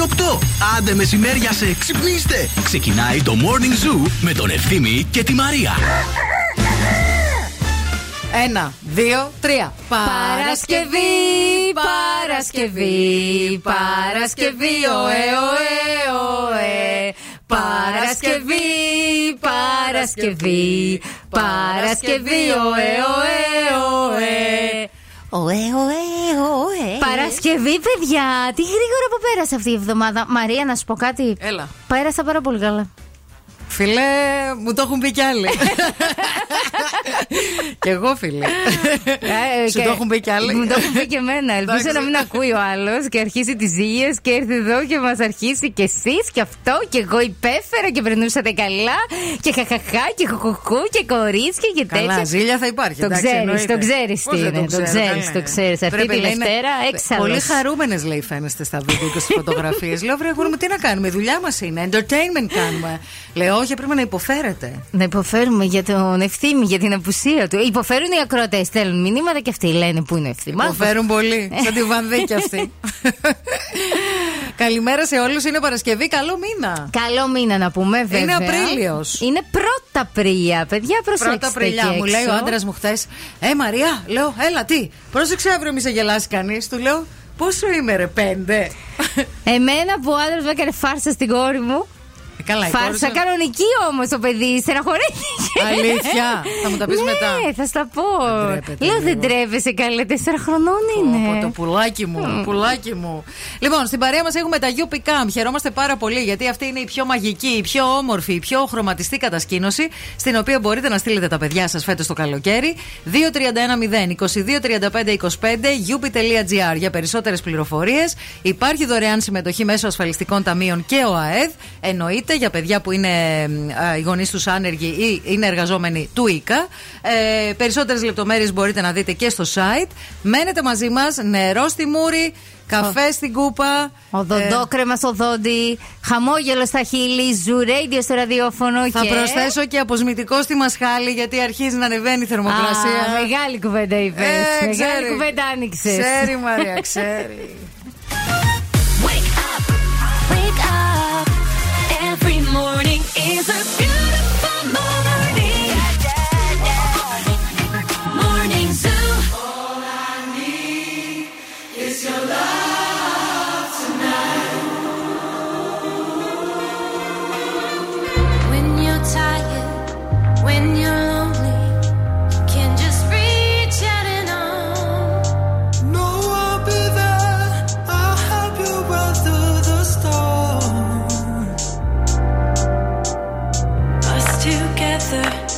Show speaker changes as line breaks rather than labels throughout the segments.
φτάνει 8. Άντε μεσημέρια σε ξυπνήστε. Ξεκινάει το Morning Zoo με τον Ευθύμη και τη Μαρία.
Ένα, δύο, τρία.
Παρασκευή, Παρασκευή, Παρασκευή, ωε, ωε, ωε. Παρασκευή, Παρασκευή, Παρασκευή, ωε, ωε, ωε.
Ωε, ωε, ωε.
Παρασκευή, παιδιά! Τι γρήγορα που πέρασε αυτή η εβδομάδα. Μαρία, να σου πω κάτι.
Έλα.
Πέρασα πάρα πολύ καλά.
Φίλε, μου το έχουν πει κι άλλοι. και εγώ, φίλε.
Ε,
Σου
και-
το έχουν πει κι άλλοι.
Μου το έχουν πει και εμένα. Ελπίζω
Εντάξει.
να μην ακούει ο άλλος και αρχίσει τις ζήλιε και έρθει εδώ και μας αρχίσει και εσείς και αυτό και εγώ υπέφερα και περνούσατε καλά και χαχαχά και χουχουχού και κορίτσια και τέτοια.
Καλά, ζήλια θα υπάρχει.
Το
εντάξει,
ξέρεις,
εννοείται.
το ξέρεις
Πώς
τι
δεν
είναι. Το
ξέρω,
ξέρεις,
καλά.
το ξέρεις. Αυτή
Πρέπει
τη
να είναι-
Δευτέρα έξαλλος.
Πολύ χαρούμενες λέει φαίνεστε στα βίντεο και στις φωτογραφίες. Λέω, βρε, αγόρι μου, τι να κάνουμε, η δουλειά μας είναι. Entertainment κάνουμε. Λέω, όχι, πρέπει να υποφέρετε.
Να υποφέρουμε για τον ευθύμη, για την απουσία του. Υποφέρουν οι ακροατές, στέλνουν μηνύματα και αυτοί λένε που είναι ο ευθύμη.
Υποφέρουν πολύ.
Ε.
Σαν τη βανδίκια αυτή. Καλημέρα σε όλους. Είναι Παρασκευή. Καλό μήνα.
Καλό μήνα να πούμε, βέβαια.
Είναι Απρίλιος.
Είναι πρώτα Απρίλια, παιδιά, προσέξτε.
Πρώτα Απριλιά
εκεί
μου λέει ο
έξω.
άντρας μου χθες. Ε, Μαρία, λέω, έλα τι. Πρόσεξε αύριο μη σε γελάσει κανείς. Του λέω, πόσο είμαι ρε, πέντε.
Εμένα που ο άντρας μου έκανε φάρσα στην κόρη μου.
Ε, Καλά, η κόρη
Φάρσα
σου-
κανονική όμως το παιδί, στεναχωρέθηκε.
Αλήθεια; Θα μου τα πεις
ναι,
μετά.
θα στα πω.
Δεν τρέπεται
Λέω
λίγο.
δεν τρέπεσαι καλέ, τέσσερα χρονών είναι.
Από το πουλάκι μου, πουλάκι μου. Λοιπόν, στην παρέα μας έχουμε τα UP Camp. Χαιρόμαστε πάρα πολύ γιατί αυτή είναι η πιο μαγική, η πιο όμορφη, η πιο χρωματιστή κατασκήνωση στην οποία μπορείτε να στείλετε τα παιδιά σας φέτος το καλοκαίρι. 2310-2235-25 up.gr για περισσότερες πληροφορίες. Υπάρχει δωρεάν συμμετοχή μέσω ασφαλιστικών ταμείων και ο ΑΕΔ. Εννοείται για παιδιά που είναι α, οι γονείς τους άνεργοι ή είναι εργαζόμενοι του ΙΚΑ. Ε, Περισσότερες λεπτομέρειες μπορείτε να δείτε και στο site. Μένετε μαζί μας. Νερό στη μούρη, καφέ στην κούπα.
Οδοντόκρεμα στο δόντι, χαμόγελο στα χείλη, ζουρέιντιο στο ραδιόφωνο
Θα
και.
προσθέσω και αποσμητικό στη μασχάλη γιατί αρχίζει να ανεβαίνει η θερμοκρασία.
Α, μεγάλη κουβέντα είπες.
Ε,
μεγάλη
ξέρει.
κουβέντα άνοιξες.
Ξέρει Μαρία, ξέρει.
Morning is a beautiful
together,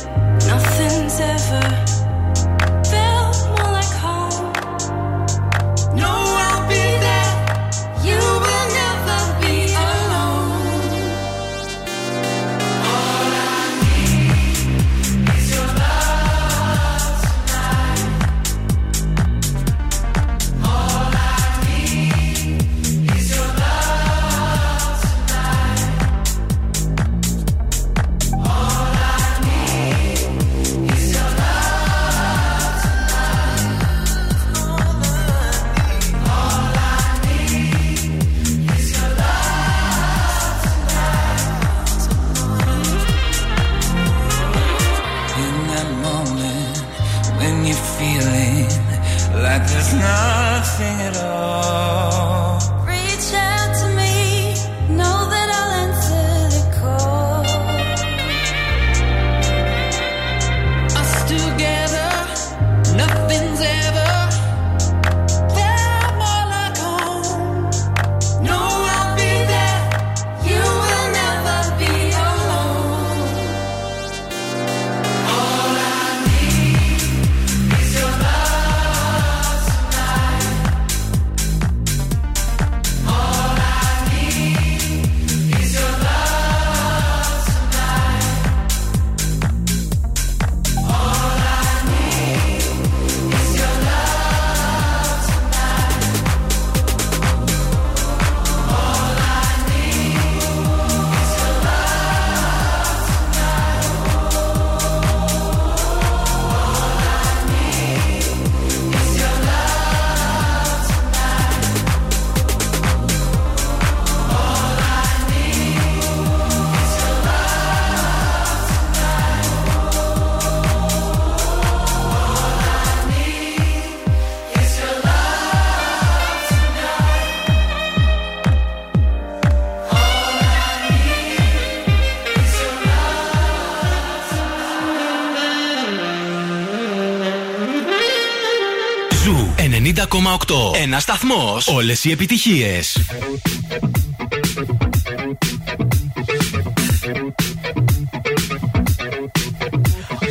Ένα σταθμό. Όλε οι επιτυχίε.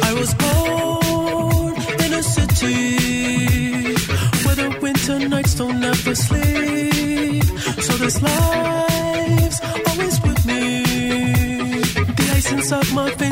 I was born in a city where the winter nights don't ever sleep. So this life's always with me. The ice inside my veins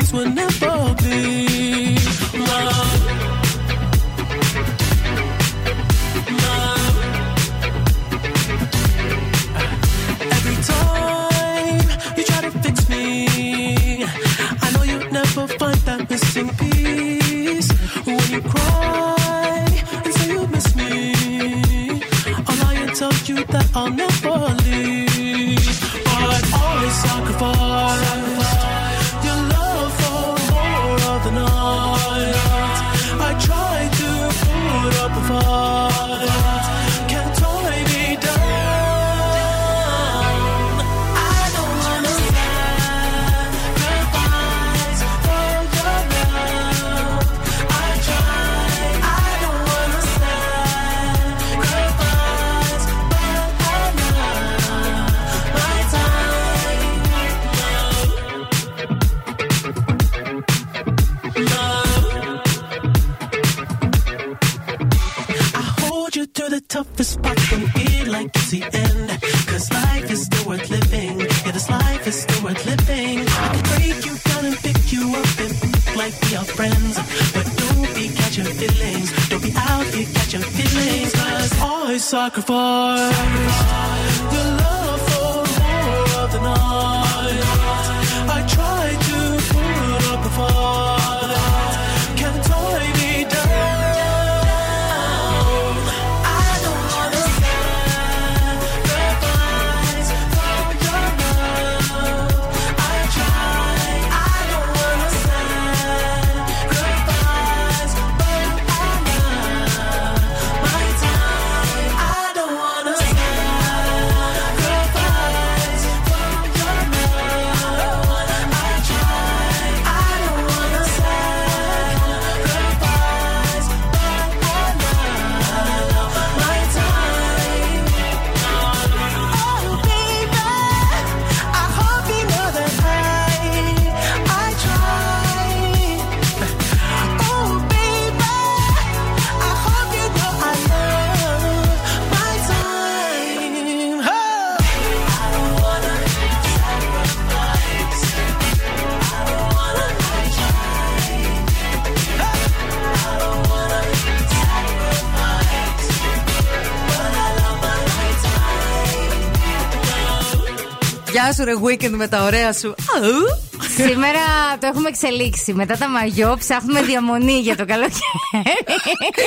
σου, ρε weekend με τα ωραία σου. Αου.
Σήμερα το έχουμε εξελίξει. Μετά τα μαγιό ψάχνουμε διαμονή για το καλοκαίρι.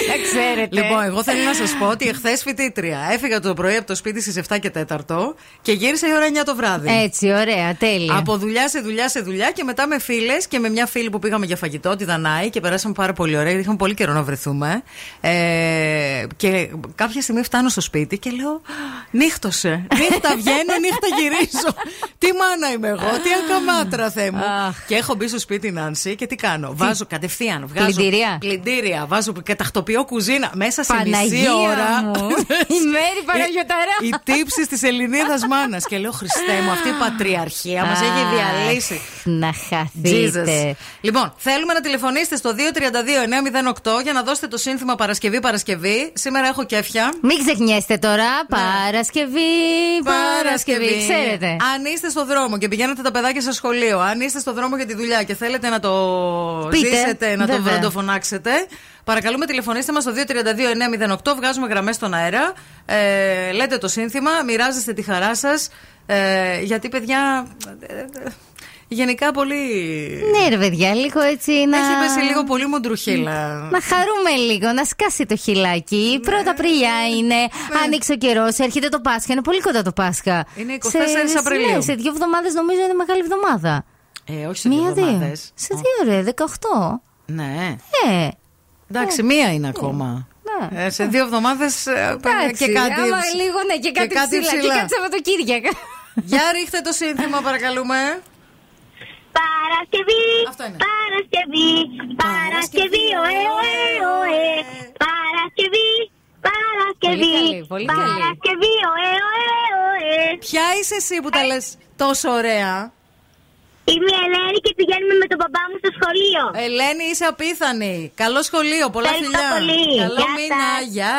Να ξέρετε.
Λοιπόν, εγώ θέλω να σας πω ότι εχθές φοιτήτρια έφυγα το πρωί από το σπίτι στις 7 και 4 και γύρισα η ώρα 9 το βράδυ.
Έτσι, ωραία, τέλεια.
Από δουλειά σε δουλειά σε δουλειά και μετά με φίλες και με μια φίλη που πήγαμε για φαγητό, τη Δανάη, και περάσαμε πάρα πολύ ωραία. γιατί Είχαμε πολύ καιρό να βρεθούμε. Ε, και κάποια στιγμή φτάνω στο σπίτι και λέω: Νύχτωσε. Νύχτα βγαίνω, νύχτα γυρίζω. τι μάνα είμαι εγώ, τι ακαμάτρα θέ μου.
Αχ.
και έχω μπει στο σπίτι Νάνση και τι κάνω. Βάζω κατευθείαν. Βγάζω
Πλυντήρια;
Πλυντήρια. Βάζω και τακτοποιώ κουζίνα. Μέσα σε μισή
Παναγία
ώρα.
μου. Η Μέρη Παναγιωταρά.
Οι τύψεις της Ελληνίδας μάνας. Και λέω Χριστέ μου, αυτή η πατριαρχία μας έχει
Αχ,
διαλύσει.
Να χαθείτε.
Jesus. Λοιπόν, θέλουμε να τηλεφωνήσετε στο 232-908 για να δώσετε το σύνθημα Παρασκευή-Παρασκευή. Σήμερα έχω κέφια.
Μην ξεχνιέστε τώρα. Παρασκευή, Παρασκευή. Ξέρετε.
Αν είστε στο δρόμο και πηγαίνετε τα παιδάκια στο σχολείο, αν είστε στο δρόμο για τη δουλειά και θέλετε να το
Πείτε,
ζήσετε, να το
βέβαια.
βροντοφωνάξετε, παρακαλούμε τηλεφωνήστε μας στο 232-908. Βγάζουμε γραμμές στον αέρα. Ε, λέτε το σύνθημα, μοιράζεστε τη χαρά σας. Ε, γιατί, παιδιά. Ε, ε, γενικά πολύ.
Ναι, ρε παιδιά, λίγο έτσι να.
Έχει πέσει λίγο πολύ μοντρουχίλα.
Να χαρούμε λίγο, να σκάσει το χιλάκι.
Ναι.
Πρώτα Απριλιά είναι, ανοίξει ο καιρός, έρχεται το Πάσχα, είναι πολύ κοντά το Πάσχα.
Είναι 24
Σε-
Απριλίου.
ναι, σε δύο εβδομάδες νομίζω είναι μεγάλη εβδομάδα.
Ε, όχι σε δύο
Μία-δύο.
εβδομάδες.
Σε δύο, ρε, 18.
Ναι.
Ε,
Εντάξει, μία είναι ακόμα.
Ναι.
Ε, σε δύο εβδομάδες
εντάξει.
και κάτι.
άμα
ψ-
λίγο, ναι, και κάτι,
κάτι
ψηλά. Και
ψηλά.
κάτι Σαββατοκύριακα.
Για ρίχτε το σύνθημα, παρακαλούμε.
Παρασκευή,
Αυτό είναι.
Παρασκευή, Παρασκευή, ωε, ωε, ωε. Παρασκευή, Παρασκευή,
Πολύ καλή, πολύ καλή.
Παρασκευή, ωε, ωε, ωε.
Ποια είσαι εσύ που τα λες τόσο ωραία;
Είμαι η Ελένη και πηγαίνουμε με τον μπαμπά μου στο σχολείο.
Ελένη, είσαι απίθανη. Καλό σχολείο, πολλά
Ευχαριστώ
φιλιά.
πολύ.
Καλό
Γεια
μήνα,
σας.
γεια.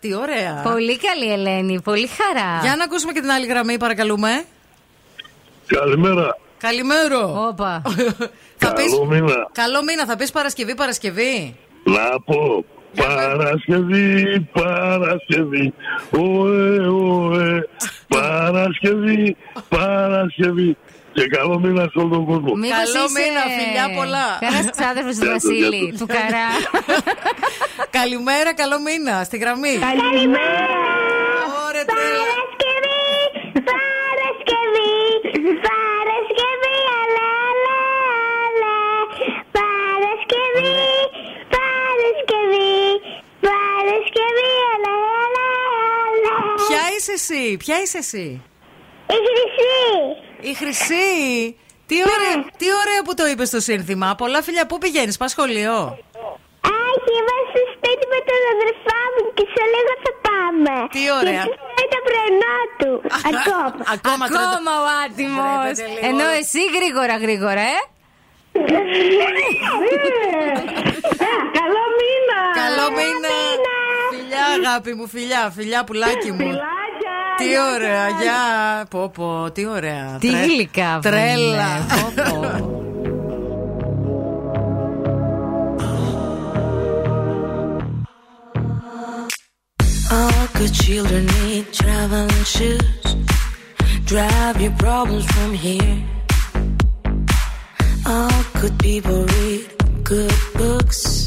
Τι ωραία.
Πολύ καλή, Ελένη. Πολύ χαρά.
Για να ακούσουμε και την άλλη γραμμή, παρακαλούμε.
Καλημέρα.
Καλημέρο.
Όπα.
θα πεις...
Καλό μήνα.
Καλό μήνα, θα πεις Παρασκευή, Παρασκευή.
Να πω. Παρασκευή, Παρασκευή, ωε, ωε, Παρασκευή, Παρασκευή. Και καλό μήνα σε όλο τον κόσμο.
Μήπως
Καλός
είσαι
μήνα, φιλιά πολλά.
Κανένα ξάδερφος του
Γεια σου,
Βασίλη,
γεια σου.
του Καρά.
Καλημέρα, καλό μήνα. Στη γραμμή.
Καλημέρα.
Ωραία, τρέλα.
Παρασκευή, Παρασκευή, Παρασκευή, Παρασκευή, αλα, αλα, αλα.
Ποια είσαι εσύ, ποια είσαι εσύ;
Η Χρυσή.
Η Χρυσή. Τι ωραία, τι ωραία που το είπες στο σύνθημα. Πολλά φιλιά, πού πηγαίνεις, πας σχολείο;
Άχι, είμαστε στο σπίτι με τον αδερφά μου και σε λίγο θα πάμε.
Τι ωραία.
Γιατί είναι το πρωινό του. Ακόμα.
Ακόμα, τρώτε-
Ακόμα ο άτιμο.
Τρέπεται λίγο.
Ενώ εσύ γρήγορα, γρήγορα, ε.
Καλό μήνα.
Καλό μήνα. Φιλιά, αγάπη μου, φιλιά, φιλιά, πουλάκι μου. Τι ωραία, γεια. Πω, πω, τι ωραία.
Τι
Τρε-
γλυκά που
Τρέλα.
είναι. Πω, πω.
All good children need traveling shoes. Drive your problems from here. All good people read good books.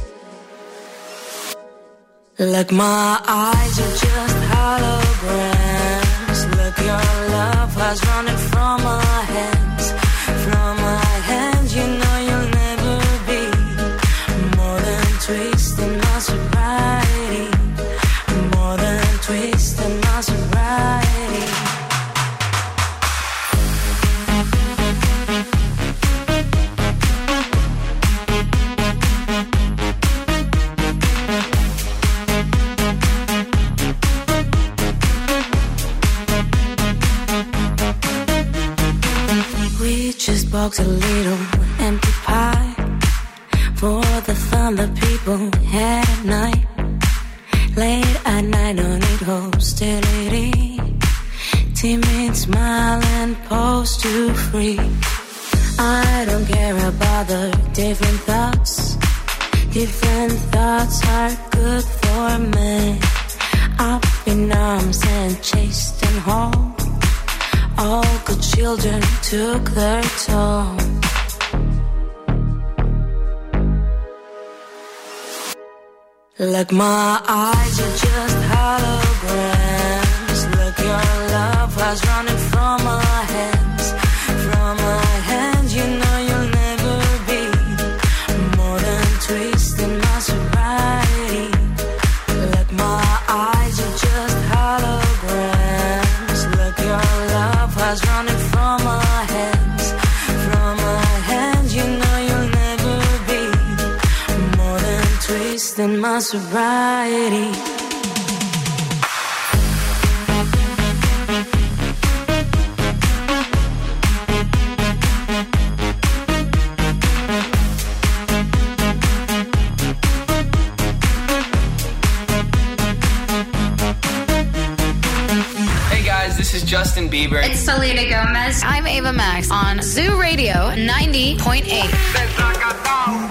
Like my eyes are just holograms. Look, your love has running from my box a little empty pie for the fun that people had at night. Late at night, don't need hostility. Timid smile and pose too free. I don't care about the different thoughts. Different thoughts are good for me. Up in arms and chased and home. All good children took their toll. Like my eyes are just holograms. Look, your love has running from my sobriety.
Hey guys, this is Justin Bieber.
It's Selena Gomez. I'm Ava Max on Zoo Radio 90.8.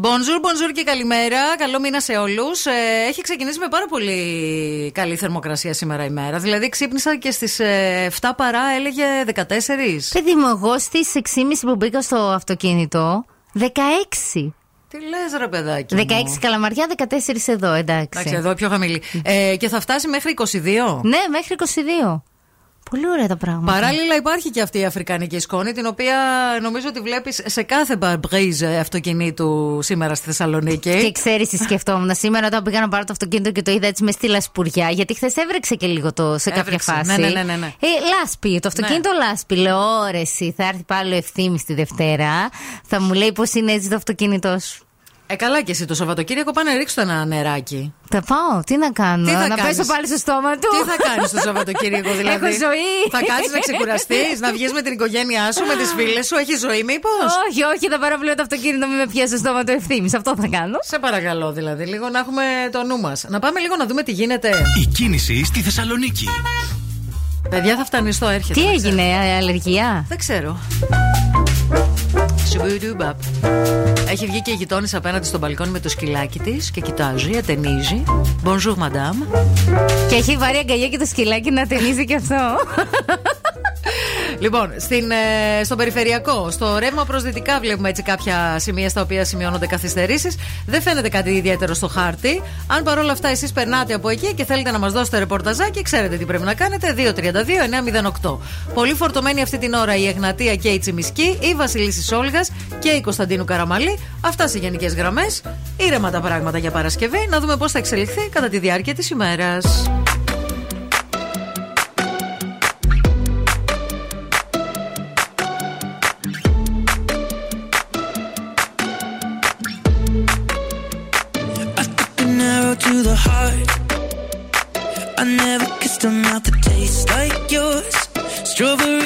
Bonjour, bonjour και καλημέρα. Καλό μήνα σε όλους. έχει ξεκινήσει με πάρα πολύ καλή θερμοκρασία σήμερα η μέρα. Δηλαδή, ξύπνησα και στις 7 παρά έλεγε 14.
Παιδί μου, εγώ στις 6.30 που μπήκα στο αυτοκίνητο, 16.
Τι λες, ρε παιδάκι.
16
μου.
καλαμαριά, 14 εδώ, εντάξει.
Εντάξει, εδώ πιο χαμηλή. ε, και θα φτάσει μέχρι 22.
Ναι, μέχρι 22. Πολύ ωραία τα πράγματα.
Παράλληλα υπάρχει και αυτή η αφρικανική σκόνη, την οποία νομίζω ότι βλέπεις σε κάθε μπαρμπρίζ αυτοκινήτου σήμερα στη Θεσσαλονίκη.
Και ξέρεις τι σκεφτόμουν σήμερα όταν πήγα να πάρω το αυτοκίνητο και το είδα έτσι μες στη λασπουριά. Γιατί χθες έβρεξε και λίγο το σε κάποια
Έβρεξε.
φάση.
Ναι, ναι, ναι, ναι, ναι.
Ε, λάσπη, το αυτοκίνητο λάσπη. Λέω, όρεση, θα έρθει πάλι ο ευθύνη τη Δευτέρα. Θα μου λέει πώς είναι έτσι το αυτοκίνητό σου.
Ε, καλά και εσύ το Σαββατοκύριακο πάνε ρίξω ένα νεράκι.
Θα πάω, τι να κάνω,
τι θα
να πέσω πάλι στο στόμα του.
Τι θα κάνει το Σαββατοκύριακο, δηλαδή.
Έχω ζωή.
Θα κάτσει να ξεκουραστεί, να βγει με την οικογένειά σου, με τι φίλε σου, έχει ζωή, μήπω.
Όχι, όχι, θα παραπλέω το αυτοκίνητο, μην με πιάσει στο στόμα του ευθύνη. Αυτό θα κάνω.
Σε παρακαλώ, δηλαδή, λίγο να έχουμε το νου μα. Να πάμε λίγο να δούμε τι γίνεται.
Η κίνηση στη Θεσσαλονίκη.
Παιδιά, θα φτανιστώ, έρχεται.
Τι έγινε, αλλεργία.
Δεν ξέρω. Έχει βγει και η γειτόνισσα απέναντι στο μπαλκόνι με το σκυλάκι της και κοιτάζει, ατενίζει. Bonjour, madame.
Και έχει βάρει αγκαλιά και το σκυλάκι να ατενίζει και αυτό.
Λοιπόν, στην, ε, στο περιφερειακό, στο ρεύμα προς δυτικά, βλέπουμε έτσι κάποια σημεία στα οποία σημειώνονται καθυστερήσεις. Δεν φαίνεται κάτι ιδιαίτερο στο χάρτη. Αν παρόλα αυτά εσείς περνάτε από εκεί και θέλετε να μας δώσετε ρεπορταζάκι, ξέρετε τι πρέπει να κάνετε. 232-908. Πολύ φορτωμένη αυτή την ώρα η Εγνατία και η Τσιμισκή, η Βασιλίση Σόλγας και η Κωνσταντίνου Καραμαλή. Αυτά σε γενικές γραμμές. Ήρεμα τα πράγματα για Παρασκευή. Να δούμε πώς θα εξελιχθεί κατά τη διάρκεια
της ημέρας. taste of mouth that tastes like yours.
Strawberry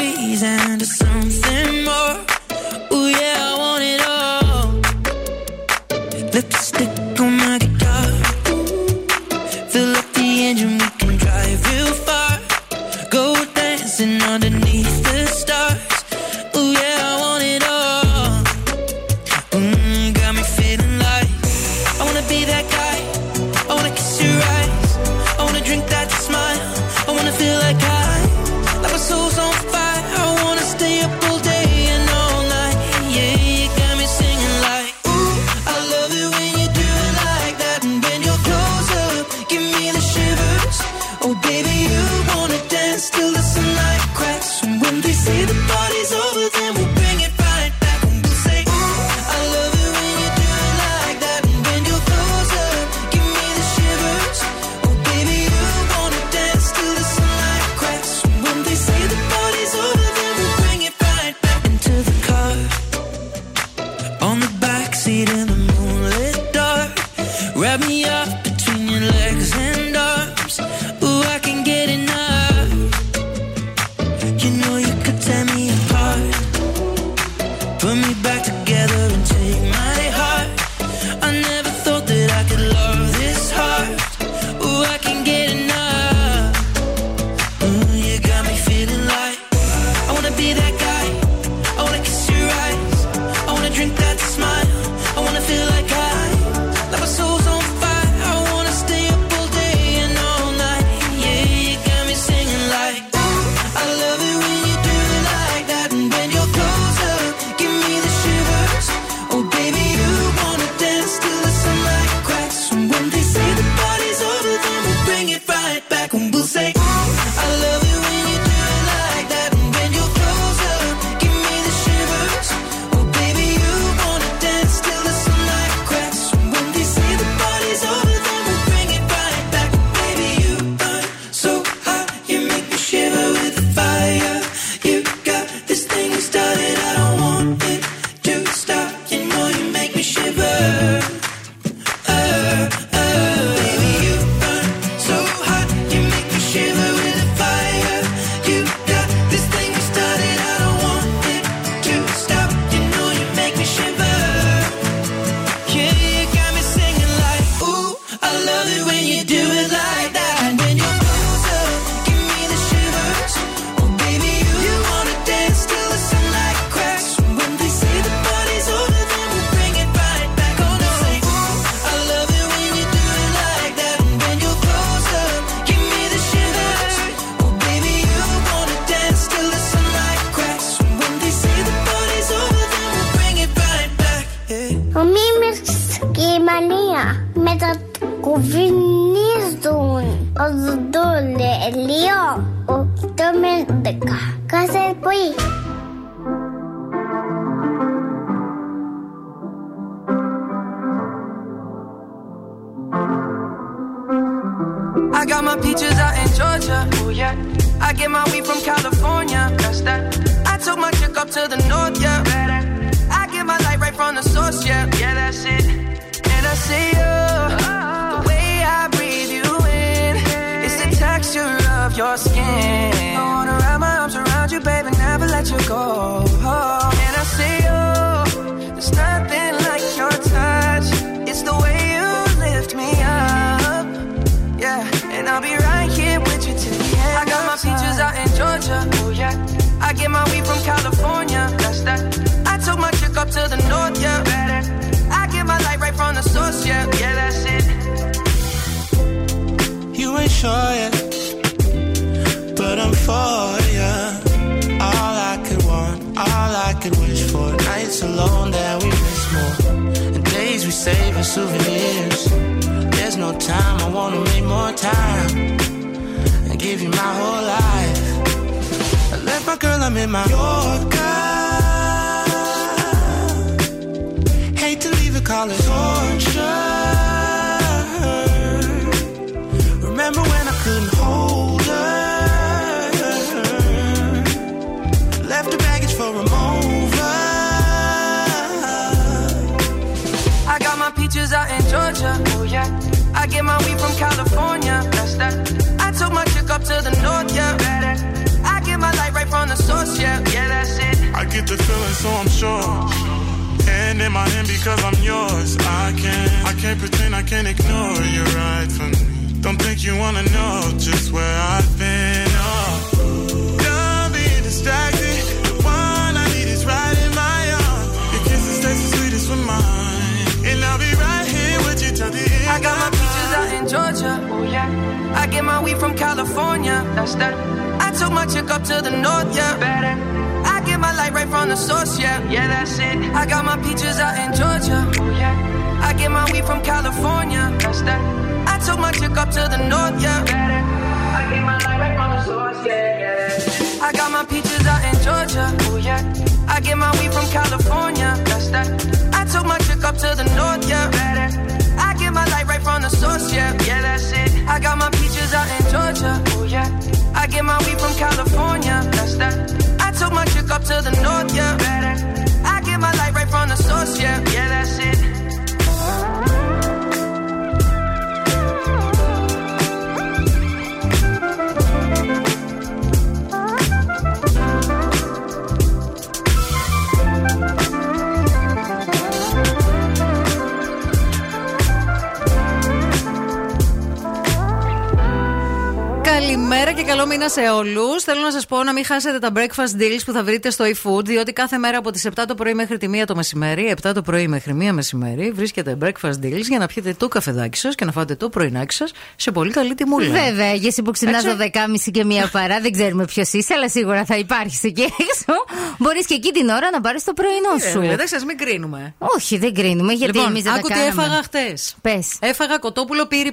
σε όλους. Θέλω να σας πω να μην χάσετε τα breakfast deals που θα βρείτε στο eFood, διότι κάθε μέρα από τις 7 το πρωί μέχρι τη 1 το μεσημέρι, 7 το πρωί μέχρι 1 μεσημέρι, βρίσκεται breakfast deals για να πιείτε το καφεδάκι σας και να φάτε το πρωινάκι σας σε πολύ καλή τιμούλα.
Βέβαια, για εσύ που ξυπνάς
Έτσι.
12.30 και μία παρά, δεν ξέρουμε ποιος είσαι, αλλά σίγουρα θα υπάρχεις εκεί έξω. Μπορείς και εκεί την ώρα να πάρεις το πρωινό σου.
Ε, δεν σας μην κρίνουμε.
Όχι, δεν κρίνουμε, γιατί
λοιπόν,
εμείς δεν τα
άκου τι
κάναμε.
έφαγα χτες.
Πες.
Έφαγα κοτόπουλο πύρι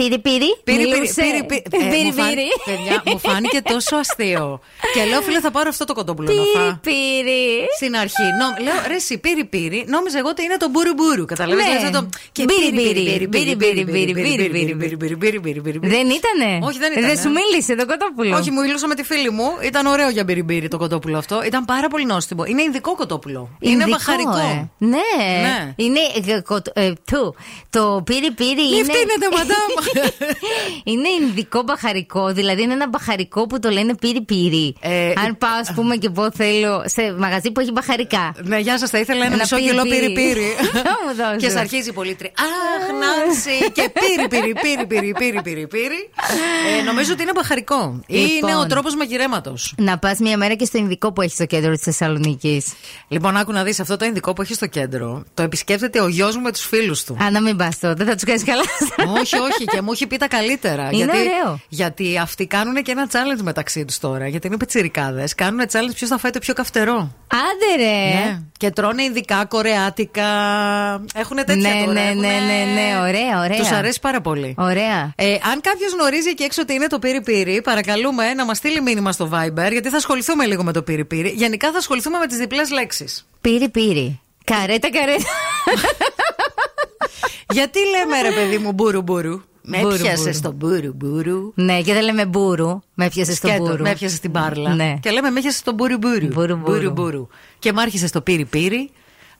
πύρι.
Πύρι πύρι.
Πύρι, πύρι,
Μιλούσε.
πύρι, πύρι. Ε,
Πύρι,
μου φάνηκε-
πύρι.
παιδιά, μου φάνηκε τόσο αστείο. και λέω, φίλε, θα πάρω αυτό το κοτόπουλο να
Πύρι
φάω.
πύρι.
Στην αρχή. No, λέω, ρε, εσύ, πύρι πύρι. Νόμιζα εγώ ότι είναι το μπούρου μπούρου. Καταλαβαίνεις
Ναι.
αυτό το. Και
Μπύρι,
πύρι,
μπύρι,
πύρι,
μπύρι,
πύρι,
μπύρι,
πύρι,
μπύρι,
πύρι,
μπύρι,
πύρι, πύρι, πύρι, πύρι, πύρι, πύρι.
Δεν ήτανε.
Όχι, δεν ήταν.
Δεν σου μίλησε το κοτόπουλο.
Όχι, μου μιλούσα με τη φίλη μου. Ήταν ωραίο για μπυριμπύρι το κοτόπουλο αυτό. Ήταν πάρα πολύ νόστιμο. Είναι ειδικό κοτόπουλο. Είναι
Ινδικό,
μπαχαρικό.
ε. Ναι.
Ναι.
Είναι. ε, κο- ε, του. Το πύρι πύρι
Μη
είναι.
Φτύνετε, μαντάμ.
είναι ειδικό μπαχαρικό. Δηλαδή είναι ένα μπαχαρικό που το λένε πύρι πύρι.
Ε,
Αν πάω, ας πούμε, και πω θέλω σε μαγαζί που έχει μπαχαρικά.
Ναι, γεια σας, θα ήθελα ένα
Ένα
μισό
πύρι,
κιλό
πύρι.
πύρι πύρι.
Να μου δώσεις.
Και σε αρχίζει η πολίτρια. Αχ, Νάνση! Και πύρι, πύρι, πύρι, πύρι, πύρι, πύρι, πύρι. Ε, Νομίζω ότι είναι μπαχαρικό. Ή
Λοιπόν.
είναι ο τρόπος μαγειρέματος.
Να πας μια μέρα και στο Ινδικό που έχει στο κέντρο της Θεσσαλονίκης.
Λοιπόν, άκου να δεις αυτό το ειδικό που έχει στο κέντρο. Το επισκέπτεται ο γιος μου με τους φίλους του.
Α, να μην πας τότε, θα τους κάνεις καλά.
όχι, όχι, και μου έχει πει τα καλύτερα.
Είναι
γιατί,
ωραίο.
γιατί αυτοί κάνουν και ένα challenge μεταξύ τους τώρα. Γιατί είναι πιτσιρικάδες. Κάνουν challenge ποιος θα φάει το πιο καυτερό.
Άντε ρε.
Ναι. Και τρώνε ειδικά κορεάτικα. Έχουν τέτοια
Ναι,
τώρα.
ναι,
έχουνε-
ναι, ναι, ναι, ωραία, ωραία.
Τους αρέσει πάρα πολύ.
Ωραία.
Ε, αν κάποιος γνωρίζει εκεί έξω ότι είναι το πύρι πύρι, παρακαλούμε να μας στείλει μήνυμα στο Viber, γιατί θα ασχοληθούμε λίγο με το πύρι πύρι. Γενικά θα ασχοληθούμε με τις διπλές λέξεις.
Πύρι πύρι. Καρέτα καρέτα.
γιατί λέμε ρε παιδί μου μπούρου μπούρου. Με
Μπούρου,
έπιασες
μπούρου.
στο μπούρου μπούρου.
ναι, και δεν λέμε μπούρου. Με έπιασες στο
Σκέτο,
μπούρου.
με έπιασες στην πάρλα.
Ναι.
Και λέμε με έπιασες στο μπούρου μπούρου.
Μπούρου, μπούρου.
μπούρου. Και μ' άρχισες στο πύρι πύρι.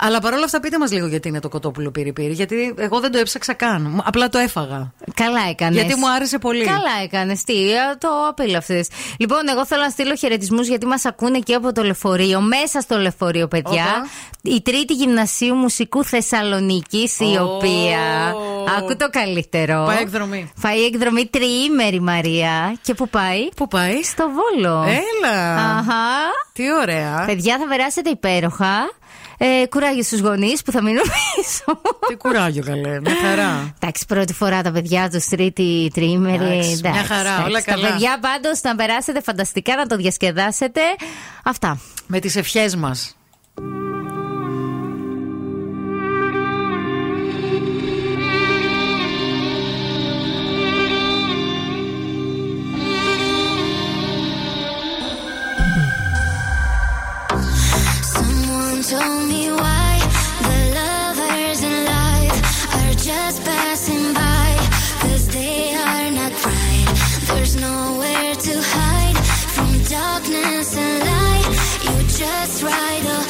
Αλλά παρόλα αυτά, πείτε μας λίγο γιατί είναι το κοτόπουλο πυρηπύρι. Γιατί εγώ δεν το έψαξα καν. Απλά το έφαγα.
Καλά έκανες.
Γιατί μου άρεσε πολύ.
Καλά έκανες. Τι, ε, το απήλαυσες. Λοιπόν, εγώ θέλω να στείλω χαιρετισμούς γιατί μας ακούνε και από το λεωφορείο. Μέσα στο λεωφορείο, παιδιά. Η τρίτη γυμνασίου μουσικού Θεσσαλονίκη, oh.
η
οποία. Ακού το καλύτερο.
Πάει εκδρομή.
Πάει εκδρομή τριήμερη, Μαρία. Και πού πάει;
Πού πάει;
Στο βόλο.
Έλα.
Αχα.
Τι ωραία.
Παιδιά, θα περάσετε υπέροχα. Ε, κουράγιο στου γονείς που θα μείνουν πίσω.
Τι κουράγιο, καλέ. Μια χαρά.
Εντάξει, πρώτη φορά τα παιδιά τους, τρίτη τρίμερη.
Εντάξει, χαρά, όλα καλά.
Τα παιδιά πάντως να περάσετε φανταστικά, να το διασκεδάσετε. Αυτά.
Με τις ευχές μας.
just right.
up.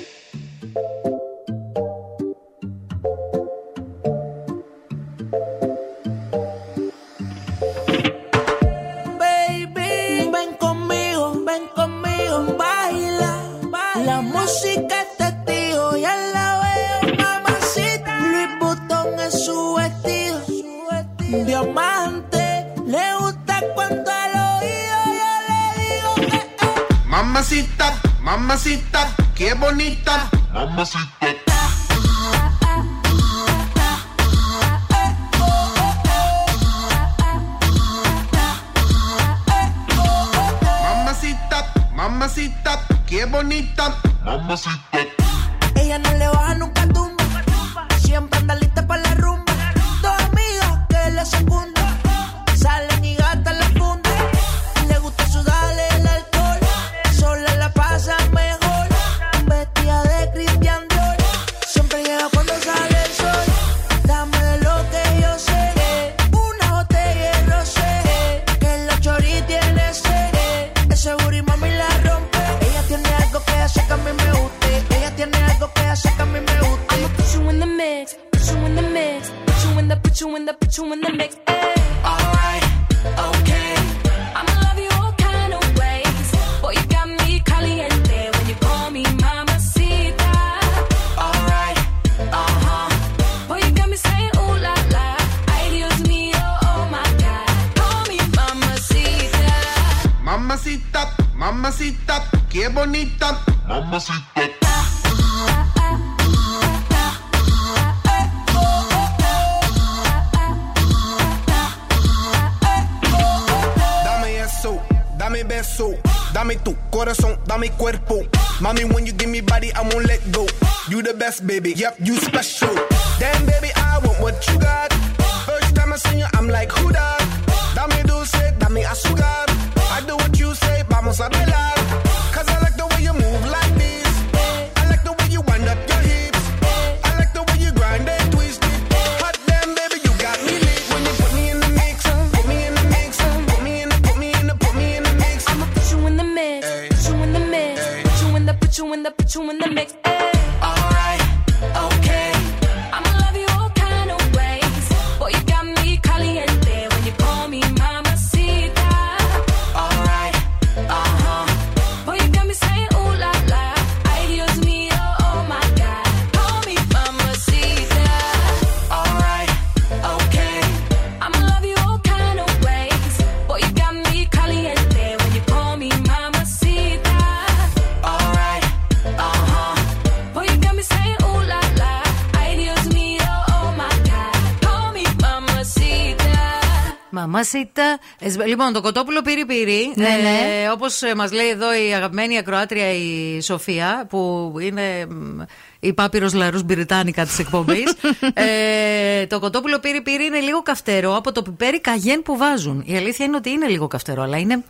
Λοιπόν, το κοτόπουλο πήρε πήρε.
Ναι, ναι.
Ε, Όπω μας λέει εδώ η αγαπημένη ακροάτρια η Σοφία, που είναι μ, η πάπυρος λαρούς μπυριτάνικα της εκπομπής. ε, το κοτόπουλο πήρε πήρε είναι λίγο καυτερό από το πιπέρι καγέν που βάζουν. Η αλήθεια είναι ότι είναι λίγο καυτερό, αλλά είναι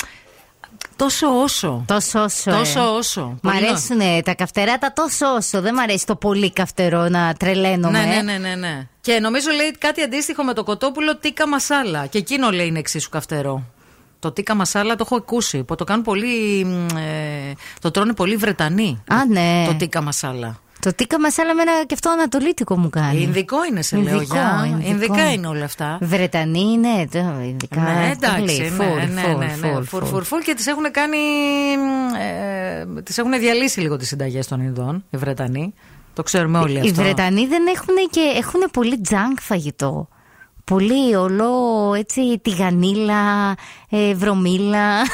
τόσο όσο.
Τόσο όσο.
Τόσο
ε.
όσο.
Μ'
Πολύ
αρέσουν τα καυτερά τα τόσο όσο. Δεν μ' αρέσει το πολύ καυτερό να τρελαίνομαι.
Ναι,
ε.
ναι, ναι, ναι, ναι. Και νομίζω λέει κάτι αντίστοιχο με το κοτόπουλο τίκα μασάλα. Και εκείνο λέει είναι εξίσου καυτερό. Το τίκα μασάλα το έχω ακούσει. Που το κάνουν πολύ. μ, Ε, το τρώνε πολύ Βρετανοί.
Α, ναι.
Το τίκα μασάλα.
Το τίκα μασάλα με ένα και αυτό ανατολίτικο μου κάνει.
Ινδικό είναι, σε λέω.
Ινδικό,
για.
ινδικό.
Ινδικά είναι όλα αυτά.
Βρετανοί είναι, το, ειδικά.
Ναι, εντάξει,
πολύ.
ναι,
Φουλ,
ναι,
φουλ,
ναι, ναι.
φουλ,
Φουρ,
φουλ.
φουρ, φουρ και τις έχουν κάνει, ε, τις έχουν διαλύσει λίγο τις συνταγές των Ινδών, οι Βρετανοί. Το ξέρουμε όλοι
Οι
αυτό.
Βρετανοί δεν έχουν και έχουν πολύ τζάνκ φαγητό. Πολύ ολό, έτσι, τηγανίλα, ε, βρωμίλα.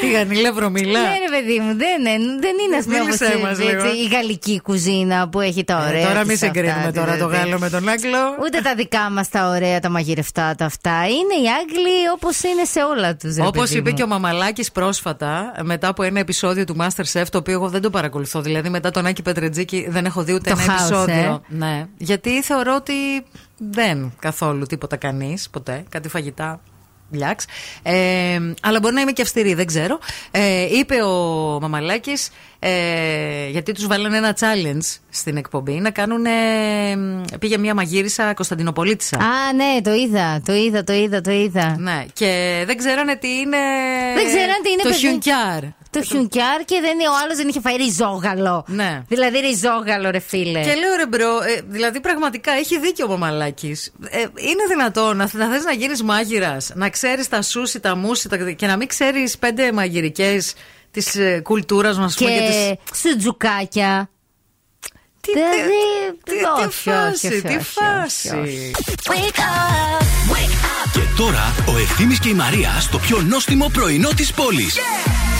Τηγανίλα, βρωμίλα.
Ναι, ρε παιδί μου, δεν, είναι- δεν είναι ας πούμε,
Μίλησέ
όπως,
μας
έτσι,
λίγο.
η γαλλική κουζίνα που έχει τα
Ε,
ωραία.
τώρα
της
μη
αυτά,
συγκρίνουμε τώρα το
δηλαδή.
Γάλλο με τον Άγγλο.
Ούτε τα δικά μας τα ωραία, τα μαγειρευτά τα αυτά. Είναι οι Άγγλοι όπως είναι σε όλα τους.
Όπως είπε και ο Μαμαλάκης πρόσφατα, μετά από ένα επεισόδιο του Masterchef, το οποίο εγώ δεν το παρακολουθώ. Δηλαδή, μετά τον Άκη Πετρετζίκη δεν έχω δει ούτε
Το
ένα
χάος,
επεισόδιο.
ε.
Ναι. Γιατί θεωρώ ότι δεν καθόλου τίποτα κανείς ποτέ. Κάτι φαγητά. Λιάξ. Ε, αλλά μπορεί να είμαι και αυστηρή, δεν ξέρω. Ε, είπε ο Μαμαλάκης, ε, γιατί τους βάλανε ένα challenge στην εκπομπή, να κάνουν. πήγε μια μαγείρισα Κωνσταντινοπολίτησα.
Α, ναι, το είδα, το είδα, το είδα, το είδα.
Ναι, και δεν ξέρανε τι είναι.
Δεν ξέρανε τι είναι
Το
παιδί.
χιουνκιάρ.
Το χιουνκιάρ και δεν, ο άλλος δεν είχε φάει ριζόγαλο.
Ναι.
Δηλαδή ριζόγαλο, ρε φίλε.
Και λέω ρε bro, ε, δηλαδή πραγματικά έχει δίκιο ο Μαμαλάκης. Ε, είναι δυνατόν να, να θες να γίνεις μάγειρας, να ξέρεις τα σούσι, τα μουσι τα, και να μην ξέρεις πέντε μαγειρικές της ε, κουλτούρας μας
και,
και τις...
σουτζουκάκια.
Τι,
δηλαδή,
τι, τι
όχι,
φάση,
όχι, όχι,
τι
όχι,
φάση.
όχι, όχι.
Wake up, wake up.
Και τώρα ο Ευθύμης και η Μαρία στο πιο νόστιμο πρωινό της πόλης.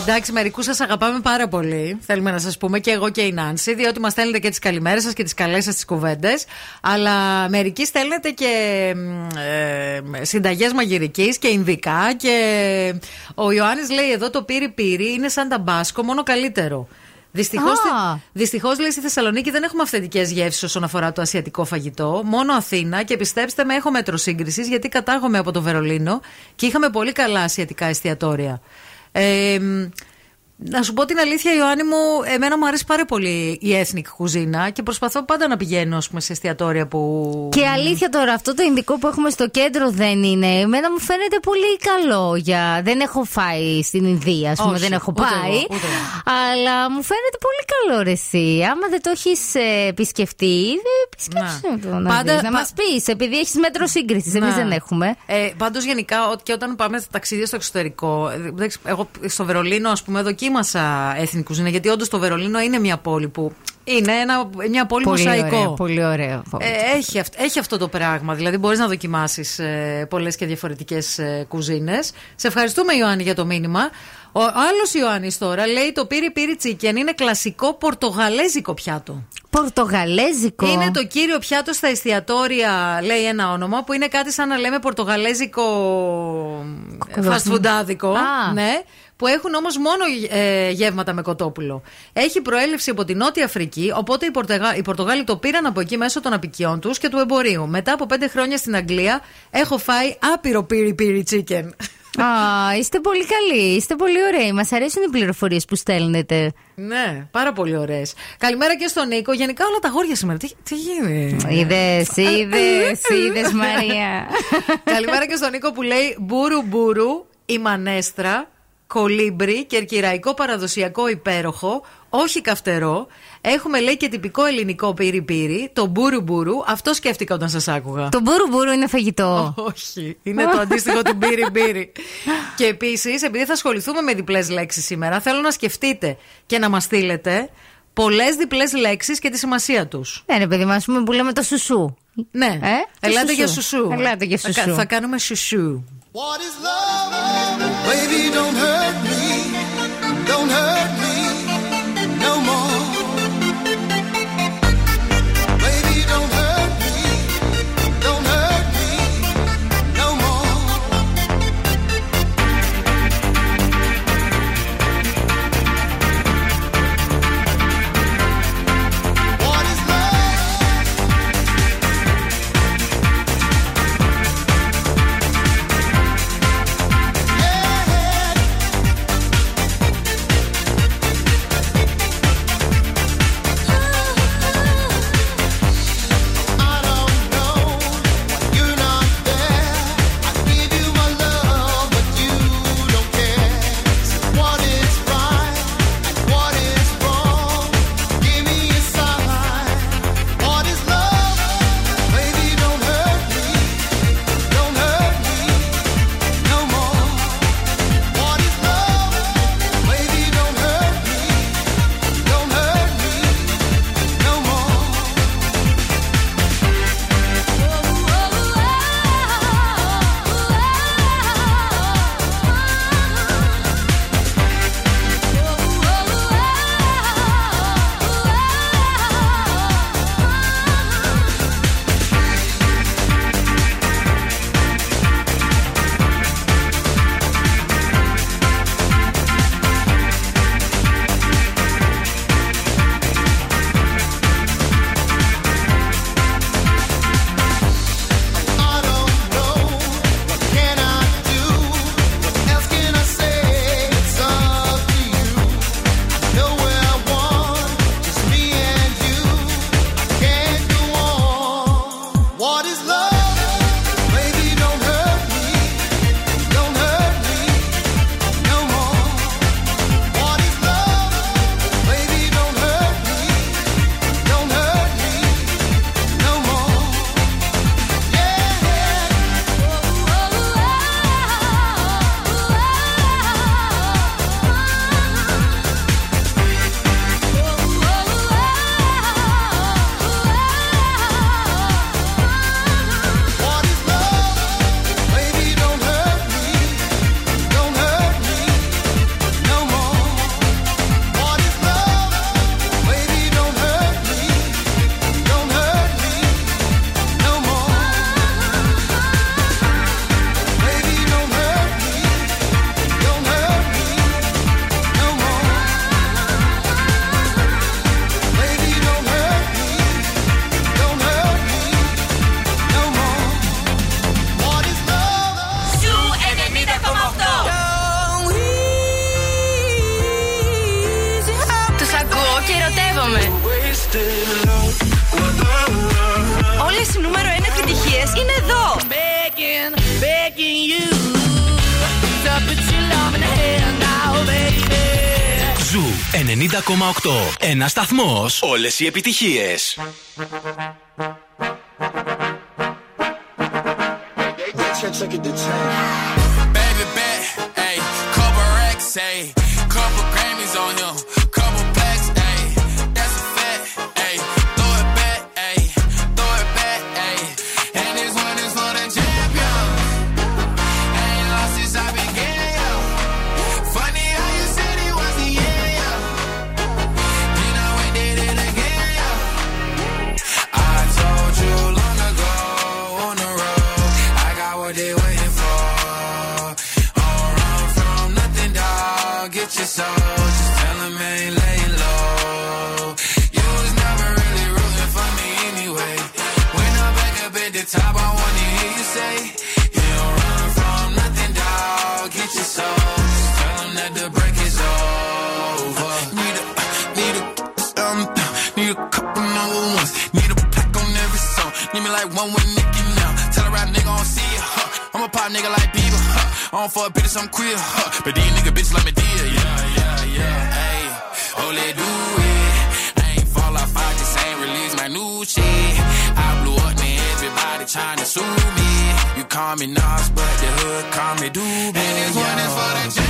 Εντάξει, μερικούς σας αγαπάμε πάρα πολύ. Θέλουμε να σας πούμε και εγώ και η Νάνση, διότι μας στέλνετε και τις καλημέρες σας και τις καλές σας τις κουβέντες. Αλλά μερικοί στέλνετε και ε, συνταγές μαγειρικής και Ινδικά. Και ο Ιωάννης λέει εδώ το πύρι πύρι είναι σαν ταμπάσκο, μόνο καλύτερο. Δυστυχώς,
Α.
δυστυχώς, λέει στη Θεσσαλονίκη δεν έχουμε αυθεντικές γεύσεις όσον αφορά το ασιατικό φαγητό. Μόνο Αθήνα και πιστέψτε με, έχω μέτρο σύγκρισης γιατί κατάγομαι από το Βερολίνο και είχαμε πολύ καλά ασιατικά εστιατόρια. Um. Να σου πω την αλήθεια, Ιωάννη μου, εμένα μου αρέσει πάρα πολύ η ethnic κουζίνα και προσπαθώ πάντα να πηγαίνω ας πούμε, σε εστιατόρια που.
Και αλήθεια τώρα, αυτό το Ινδικό που έχουμε στο κέντρο δεν είναι. Εμένα μου φαίνεται πολύ καλό. Για... Δεν έχω φάει στην Ινδία, ας πούμε,
Όχι,
δεν έχω
ούτε
πάει.
εγώ, ούτε εγώ.
Αλλά μου φαίνεται πολύ καλό ρε εσύ. Άμα δεν το έχεις επισκεφτεί, δεν επισκέψου το να
Πάντα-
δεις. Να
πα-
μας πεις, επειδή έχεις μέτρο σύγκρισης. Εμείς
Να.
δεν έχουμε.
Ε, Πάντως, γενικά, ό- και όταν πάμε στα ταξίδια στο εξωτερικό. ε, δεν ξε- Εγώ στο Βερολίνο, ας πούμε, δοκίμασα ethnic κουζίνα. Γιατί όντως το Βερολίνο είναι μια πόλη που. Είναι ένα, μια πόλη
Πολύ
μοσαϊκό.
ωραίο, πολύ ωραίο.
Ε, έχει, αυ- έχει αυτό το πράγμα. Δηλαδή, μπορείς να δοκιμάσεις ε, πολλές και διαφορετικές ε, κουζίνες. Σε ευχαριστούμε, Ιωάννη, για το μήνυμα. Ο άλλος Ιωάννης τώρα λέει το πύρι πύρι τσίκεν είναι κλασικό πορτογαλέζικο πιάτο.
Πορτογαλέζικο;
Είναι το κύριο πιάτο στα εστιατόρια, λέει ένα όνομα, που είναι κάτι σαν να λέμε πορτογαλέζικο fast foodάδικο.
Α.
Ναι, που έχουν όμως μόνο ε, γεύματα με κοτόπουλο. Έχει προέλευση από την Νότια Αφρική, οπότε οι, Πορτεγα... οι Πορτογάλοι το πήραν από εκεί μέσω των απικιών τους και του εμπορίου. Μετά από πέντε χρόνια στην Αγγλία έχω φάει άπειρο πύρι πύρι chicken.
Α, είστε πολύ καλοί, είστε πολύ ωραίοι. Μας αρέσουν οι πληροφορίες που στέλνετε.
ναι, πάρα πολύ ωραίες. Καλημέρα και στον Νίκο. Γενικά όλα τα γόρια σήμερα. Τι, τι γίνεται.
Είδες, είδες, είδες, Μαρία.
Καλημέρα και στον Νίκο που λέει Μπούρου Μπούρου, η Μανέστρα, κολύμπρι, κερκυραϊκό παραδοσιακό υπέροχο, όχι καυτερό. Έχουμε λέει και τυπικό ελληνικό πύρι πύρι, το μπούρου μπούρου. Αυτό σκέφτηκα όταν σας άκουγα.
Το μπούρου μπούρου είναι φαγητό.
Όχι, είναι το αντίστοιχο του μπύρι μπύρι. και επίσης, επειδή θα ασχοληθούμε με διπλές λέξεις σήμερα, θέλω να σκεφτείτε και να μας στείλετε πολλές διπλές λέξεις και τη σημασία τους.
Ναι, ρε παιδί μα, πούμε που λέμε το σουσού.
Ναι,
Ε, το
ελάτε
σουσού.
για σουσού.
Ελάτε για
Θα κα-
σουσού.
Θα κάνουμε σουσού.
What is love? Baby, don't hurt me. Don't hurt
Ένα σταθμός. Όλες οι
επιτυχίες. One with Nicki now. Tell a rap nigga I don't see it, huh? I'm a pop nigga like Bieber, huh? I don't fuck bitches, I'm queer, huh? But these nigga bitches like me dear, yeah, yeah, yeah. Hey, oh, let do it. I ain't fall off, I just ain't release my new shit. I blew up, man, everybody trying to sue me. You call me Nas, but the hood call me Doobie. And this one is for the.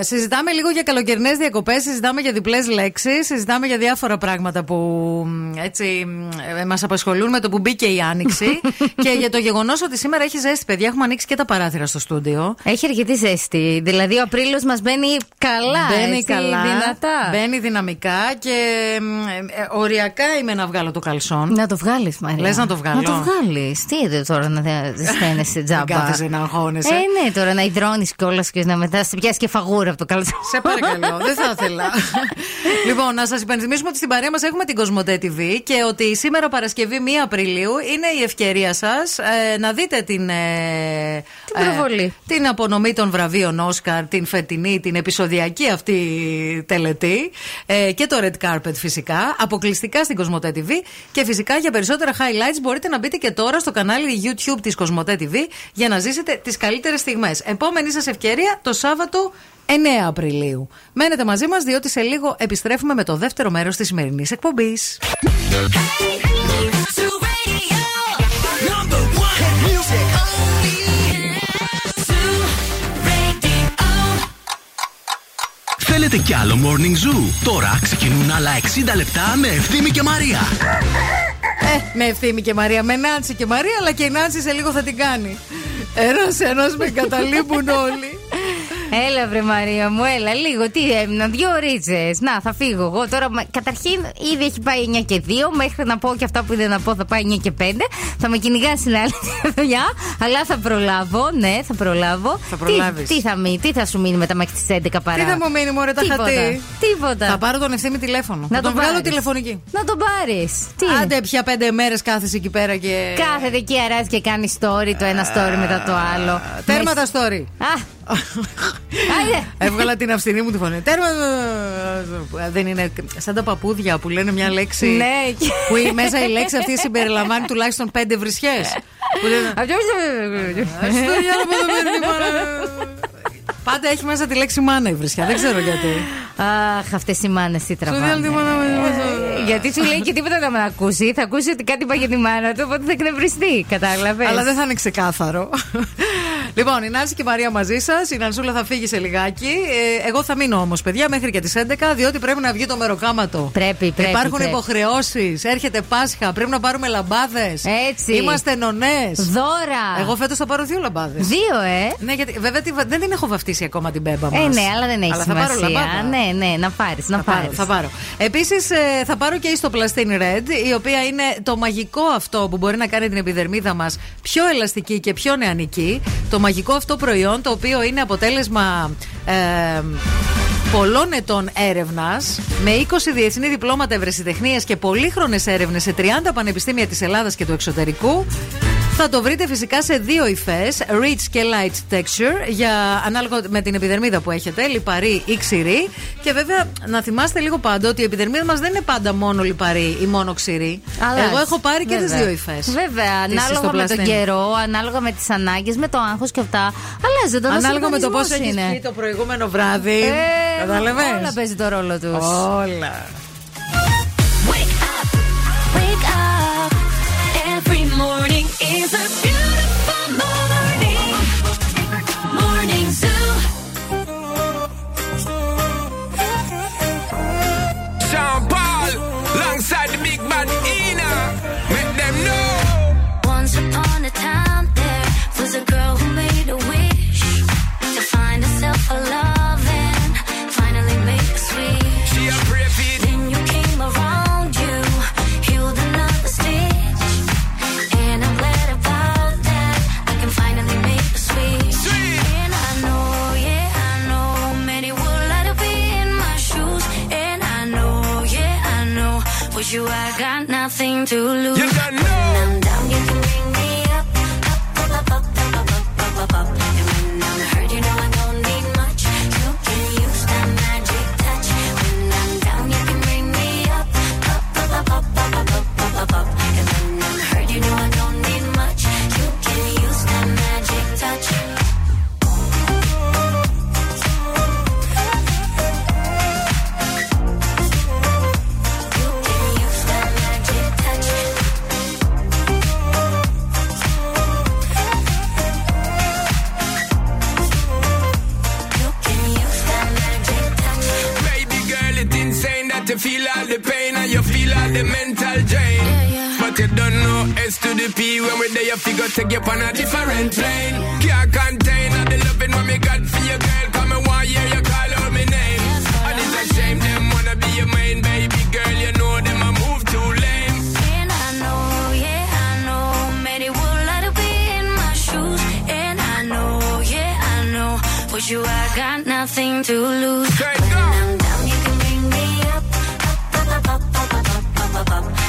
Συζητάμε λίγο για καλοκαιρινές διακοπές, συζητάμε για διπλές λέξεις, συζητάμε για διάφορα πράγματα που μ, έτσι μας απασχολούν με το που μπήκε η άνοιξη και για το γεγονός ότι σήμερα έχει ζέστη, παιδιά. Έχουμε ανοίξει και τα παράθυρα στο στούντιο.
Έχει αρκετή ζέστη. Δηλαδή, ο Απρίλιος μας μπαίνει καλά.
Μπαίνει
έτσι,
καλά.
Δυνατά.
Μπαίνει δυναμικά και μ, ε, ε, οριακά είμαι να βγάλω το καλσόν.
Να το βγάλεις, Μαρία.
Λες να το βγάλω.
Να το βγάλεις. Τι είδε τώρα να στένεσαι τζάμπα.
Δεν κάθεσαι να αγχώνεσαι.
Ε, ναι, τώρα να υδρώνεις κιόλας και να μετά σε πιάσει και φαγούρα από το καλσόν.
Σε παρακαλώ, δεν θα ήθελα. λοιπόν, να σας υπενθυμίσουμε ότι στην παρέα μας έχουμε την Κοσμοτέ TV και ότι σήμερα Παρασκευή 1 Απριλίου είναι η ευκαιρία σας να δείτε την. ε,
Την προβολή.
ε, την απονομή των βραβείων Όσκαρ, την φετινή, την επεισοδιακή αυτή τελετή ε, και το Red Carpet φυσικά, αποκλειστικά στην Κοσμοτέ TV και φυσικά για περισσότερα highlights μπορείτε να μπείτε και τώρα στο κανάλι YouTube της Κοσμοτέ TV για να ζήσετε τις καλύτερες στιγμές. Επόμενη σας ευκαιρία το Σάββατο 9 Απριλίου. Μένετε μαζί μας διότι σε λίγο επιστρέφουμε με το δεύτερο μέρος της σημερινής εκπομπής.
Θέλετε κι άλλο Morning Zoo; Τώρα ξεκινούν άλλα 60 λεπτά με Ευθύμη και Μαρία.
Ε, με ευθύμη και Μαρία. Με Νάντσι και Μαρία, αλλά και η Νάντσι σε λίγο θα την κάνει. Ένας ένας με καταλείπουν όλοι.
Έλα, βρε Μαρία μου, έλα λίγο. Τι έμειναν, δύο ρίτσε. Να, θα φύγω εγώ τώρα. μα- Καταρχήν, ήδη έχει πάει 9 και 2. Μέχρι να πω και αυτά που είδα να πω, θα πάει 9 και 5. Θα με κυνηγά στην άλλη δουλειά. Αλλά θα προλάβω, ναι, θα προλάβω.
Θα προλάβεις.
Τι, τι, θα, μείνει, τι θα σου μείνει μετά μέχρι τις 11 παρά;
Τι θα μου μείνει, Μωρέ, τα
Τίποτα.
χατή.
Τίποτα.
Θα πάρω τον ευθύμη τηλέφωνο.
Να
θα τον
τον
βγάλω
πάρεις.
τηλεφωνική.
Να τον πάρεις. Τι;
Άντε, πια πέντε μέρες κάθεσαι εκεί πέρα και.
Κάθεται εκεί αράζει και κάνει story το ένα story μετά το άλλο.
Τέρμα
Μες-
τα story.
Α! Άιντε.
Έβγαλα την αυστηρή μου τη φωνή. Τέρμα. Δεν είναι σαν τα παπούδια που λένε μια λέξη.
Ναι.
Που η- μέσα η λέξη αυτή συμπεριλαμβάνει τουλάχιστον πέντε βρισιέ. Στο διάλογο το παιδί μου, αλλά- Πάντα έχει μέσα τη λέξη μάνα η βρισιά. Δεν ξέρω γιατί.
Αχ, αυτές οι μάνες τι τραβάνε.
διάλογο τη μάνα μου,
Ε, Γιατί σου λέει και τίποτα να με ακούσει. Θα ακούσει ότι κάτι είπα για τη μάνα του, οπότε θα εκνευριστεί. Κατάλαβες.
Αλλά δεν θα είναι ξεκάθαρο. Λοιπόν, η Νάνση και η Μαρία μαζί σας. Η Νανσούλα θα φύγει σε λιγάκι. Ε, εγώ θα μείνω όμως, παιδιά, μέχρι και τις 11, διότι πρέπει να βγει το μεροκάματο.
Πρέπει, πρέπει.
Υπάρχουν
πρέπει.
υποχρεώσεις. Έρχεται Πάσχα. Πρέπει να πάρουμε λαμπάδες.
Έτσι.
Είμαστε νονές.
Δώρα.
Εγώ φέτος θα πάρω δύο λαμπάδες.
Δύο, ε;
Ναι, γιατί βέβαια τη- δεν την έχω βαφτίσει ακόμα την μπέμπα μας.
Ε, ναι, αλλά δεν έχει
αλλά θα πάρω
σημασία.
λαμπάδα.
Ναι, ναι, να πάρεις. Να
Θα πάρω,
πάρεις.
θα πάρω. Επίσης, θα πάρω και η Plastine Red, η οποία είναι το μαγικό αυτό που μπορεί να κάνει την επιδερμίδα μας πιο ελαστική και πιο νεανική. Το μαγικό αυτό προϊόν, το οποίο είναι αποτέλεσμα. Ε, Πολλών ετών έρευνας, με 20 διεθνή διπλώματα ευρεσιτεχνίας και πολύχρονες έρευνες σε 30 πανεπιστήμια της Ελλάδας και του εξωτερικού. Θα το βρείτε φυσικά σε δύο υφές, rich και light texture, για, ανάλογα με την επιδερμίδα που έχετε, λιπαρή ή ξηρή. Και βέβαια να θυμάστε λίγο πάντα ότι η επιδερμίδα μας δεν είναι πάντα μόνο λιπαρή ή μόνο ξηρή.
Αλλάζει.
Εγώ έχω πάρει και τις
Βέβαια.
δύο υφές.
Βέβαια, ανάλογα με τον καιρό, ανάλογα με τις ανάγκες, με το άγχος και αυτά. Αλλάζει το
Ανάλογα με το πώς
οργανισμός
έχεις
είναι.
πιει το προηγούμενο βράδυ.
Ε,
Κατάλαβες;
Όλα παίζει το ρόλο τους.
Όλα.
Morning is a beautiful to lose.
You don't But you don't know S to the P when we're there, you figure take you on a different plane. Can't contain all the loving what me got for your girl. Come and one year you call out my name. And it's a shame them wanna be your main baby girl. You know them a move too lame.
And I know, yeah, I know, many would like to be in my shoes. And I know, yeah, I know, with you I got nothing to lose.
Straight
When
go.
I'm down, you can bring me up, up, up, up, up, up, up, up, up, up.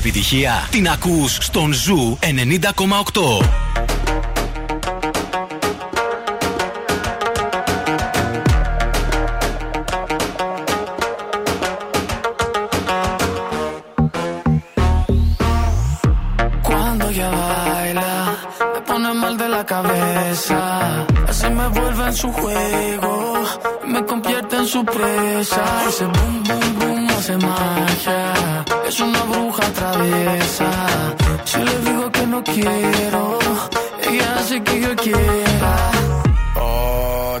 επιτυχία την ακούς στον Ζου 90,8.
su juego, me convierte en su presa. Ese boom, boom, boom hace magia. Es una bruja. Si le digo que no quiero, ella hace que yo quiera.
Oh,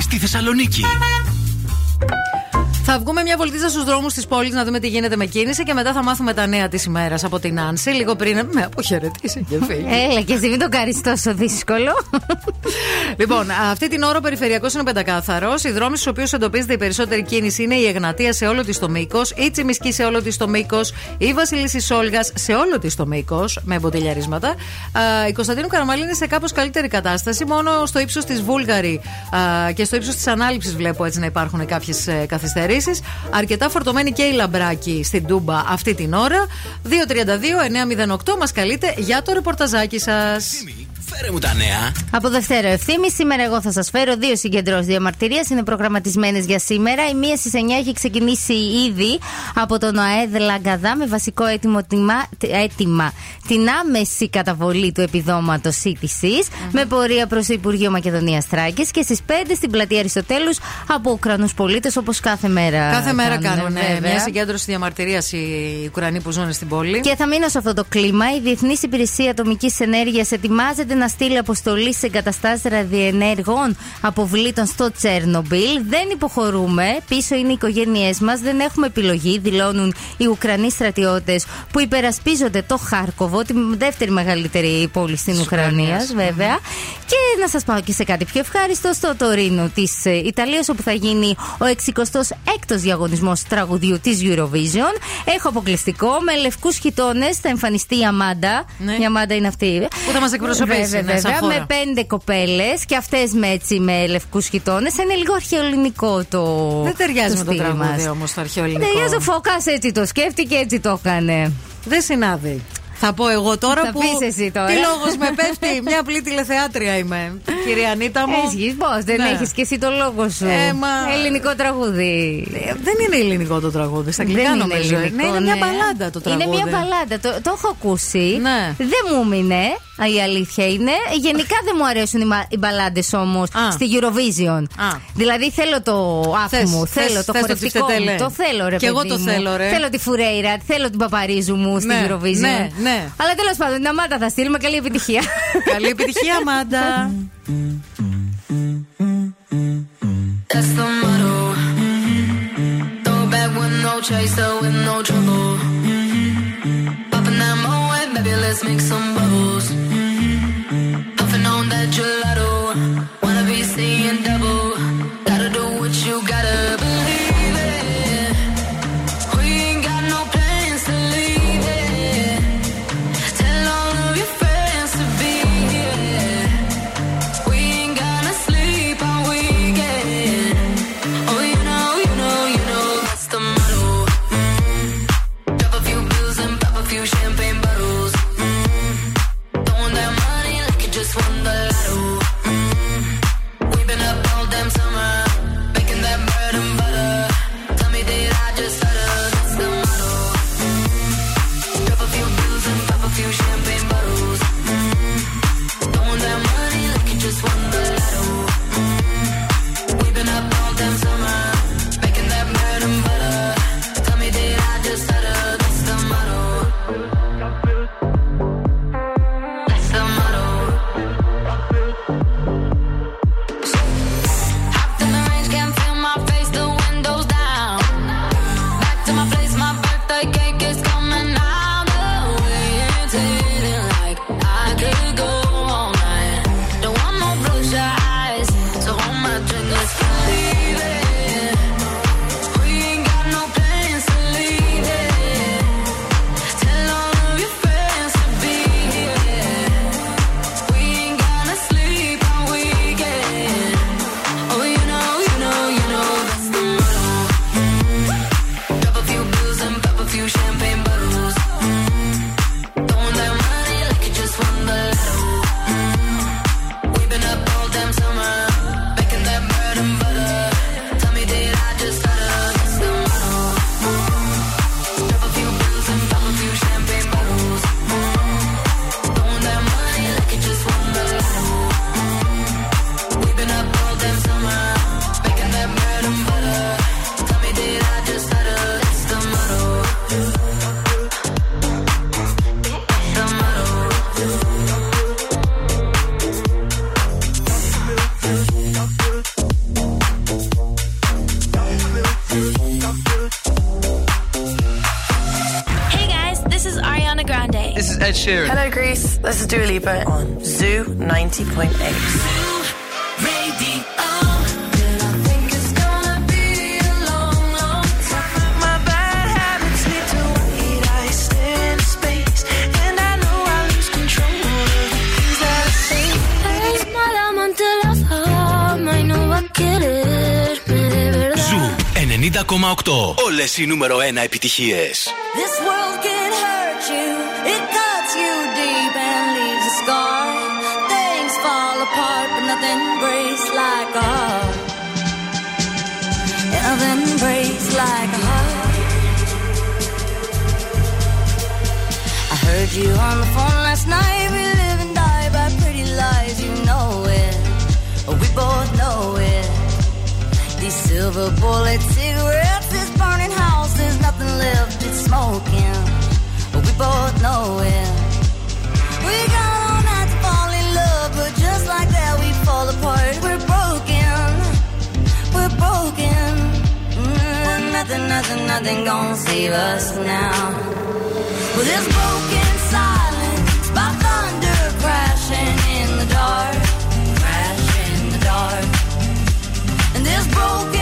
στη Θεσσαλονίκη.
Θα βγούμε μια βολτίζα στους δρόμους της πόλης να δούμε τι γίνεται με κίνηση και μετά θα μάθουμε τα νέα της ημέρας από την Άνση. Λίγο πριν με αποχαιρετήσει και φύγει.
Έλα και εσύ μην το κάνεις τόσο δύσκολο.
Λοιπόν, αυτή την ώρα ο περιφερειακός είναι πεντακάθαρος. Οι δρόμοι στους οποίους εντοπίζεται η περισσότερη κίνηση είναι η Εγνατία σε όλο της το μήκος, η Τσιμισκή σε όλο της το μήκος, η Βασιλίση Όλγα σε όλο της το μήκος, με μποτιλιαρίσματα. Α, Η Κωνσταντίνου Καραμαλή είναι σε κάπως καλύτερη κατάσταση. Μόνο στο ύψος της Βούλγαρη α, και στο ύψος της Ανάληψης βλέπω έτσι να υπάρχουν κάποιες καθυστερήσεις. Αρκετά φορτωμένη και η Λαμπράκη στην Τούμπα αυτή την ώρα. 232-908 μας καλείτε για το ρεπορταζάκι σας.
Φέρε μου τα νέα.
Από Δευτέρα ευθύνη, σήμερα εγώ θα σας φέρω δύο συγκεντρώσεις διαμαρτυρία. Είναι προγραμματισμένες για σήμερα. Η μία στις 9 έχει ξεκινήσει ήδη από τον ΟΑΕΔ Λαγκαδά με βασικό έτοιμο τιμά- έτοιμα την άμεση καταβολή του επιδόματος σύντησης με πορεία προς το Υπουργείο Μακεδονίας Τράκη και στις 5 στην πλατεία Αριστοτέλους από Ουκρανούς πολίτες όπως κάθε μέρα.
Κάθε μέρα κάνουν
βέβαια.
μια συγκέντρωση διαμαρτυρίας οι Ουκρανοί που ζουν στην πόλη.
Και θα μείνω σε αυτό το κλίμα. Η Διεθνής Υπηρεσία Ατομικής Ενέργειας ετοιμάζεται να στείλει αποστολή σε εγκαταστάσεις ραδιενέργων αποβλήτων στο Τσέρνομπιλ. Δεν υποχωρούμε. Πίσω είναι οι οικογένειές μας. Δεν έχουμε επιλογή, δηλώνουν οι Ουκρανοί στρατιώτες που υπερασπίζονται το Χάρκοβο, τη δεύτερη μεγαλύτερη πόλη στην Ουκρανία, βέβαια. Και να σας πάω και σε κάτι πιο ευχάριστο, στο Τωρίνο της Ιταλίας, όπου θα γίνει ο 66ο διαγωνισμός τραγουδιού της Eurovision. Έχω αποκλειστικό με λευκούς χιτώνες. Θα εμφανιστεί η Αμάντα. Η Αμάντα είναι αυτή.
Ναι. Που θα μας εκπροσωπήσει,
Βέβαια,
ναι, σαν
βέβαια,
χώρα.
με πέντε κοπέλες και αυτές με, έτσι, με λευκούς χιτώνες. Είναι λίγο αρχαιοελληνικό το.
Δεν ταιριάζει με το
στυλ
τραγούδι
μας.
όμως το αρχαιοελληνικό.
Ταιριάζει ο Φωκάς έτσι το σκέφτηκε, έτσι το έκανε.
Δεν συνάδει. Θα πω εγώ τώρα
Θα
που.
πεις εσύ τώρα.
Τι λόγος με πέφτει, μια απλή τηλεθεάτρια είμαι. Κυρία Ανίτα μου.
Έχει πώς, δεν
Ναι.
έχεις και εσύ το λόγο σου.
Ε, μα-
Ελληνικό τραγούδι.
Ε, Δεν είναι ελληνικό το τραγούδι. Στα αγγλικά
Δεν είναι
νομίζω.
ελληνικό,
Ναι, είναι μια
ναι.
μπαλάντα το τραγούδι.
Είναι μια μπαλάντα. Το, το έχω ακούσει.
Ναι.
Δεν μου μείνε. Α, Η αλήθεια είναι. Γενικά δεν μου αρέσουν οι, μα- οι μπαλάντες όμως στη Eurovision. Δηλαδή θέλω το αφ
Θες,
μου,
θες,
θέλω το
θες το
χορευτικό μου.
τσιφτετέλε.
Το θέλω, ρε
Κι εγώ
παιδί
το
μου.
θέλω, ρε.
Θέλω τη Φουρέιρα, θέλω την Παπαρίζου μου στη
Ναι,
Eurovision.
ναι, ναι.
Αλλά τέλος πάντων, την Αμάτα θα στείλουμε. Καλή επιτυχία.
Καλή επιτυχία, Μάντα.
That's the motto. Throw back with no chaser, with no trouble. Popping that moe, baby, let's make some bubbles. Gelato. Wanna be seeing double.
90,8.
Όλε οι νούμερο 1 επιτυχίε.
This world can hurt you, it cuts you deep and leaves a scar. Things fall apart, but nothing breaks like a heart. Nothing breaks like a heart. I heard you on the phone last night. We live and die by pretty lies, you know it. We both know it. These silver bullet left, it's smoking. But we both know it. We got all night to fall in love, but just like that, we fall apart. We're broken, we're broken. Mm, nothing, nothing, nothing gonna save us now. Well, this broken silence by thunder crashing in the dark, crash in the dark. And this broken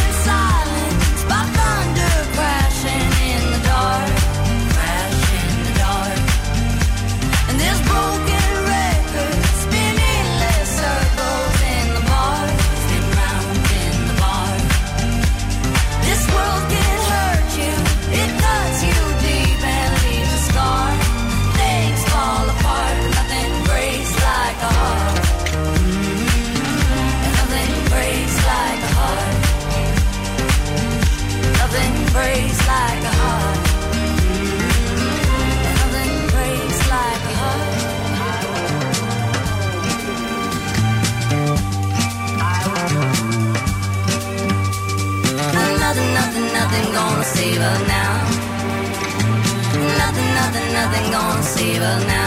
Well now.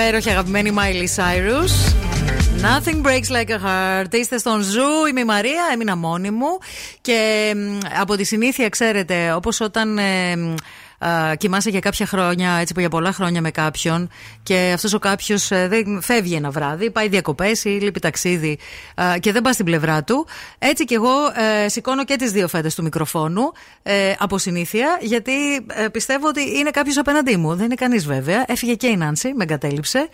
Υπέροχη αγαπημένη Miley Cyrus. Nothing breaks like a heart. Είστε στον Zoo, είμαι η Μαρία, έμεινα μόνη μου. Και μ, από τη συνήθεια, ξέρετε, όπως όταν. ε, μ, α, κοιμάσαι για κάποια χρόνια, έτσι για πολλά χρόνια με κάποιον και αυτός ο κάποιος δεν φεύγει ένα βράδυ, πάει διακοπές ή λείπει ταξίδι α, και δεν πας στην πλευρά του. Έτσι κι εγώ ε, σηκώνω και τις δύο faders του μικροφόνου ε, από συνήθεια, γιατί ε, πιστεύω ότι είναι κάποιος απέναντί μου. Δεν είναι κανείς βέβαια. Έφυγε και η Νάνση, με εγκατέλειψε.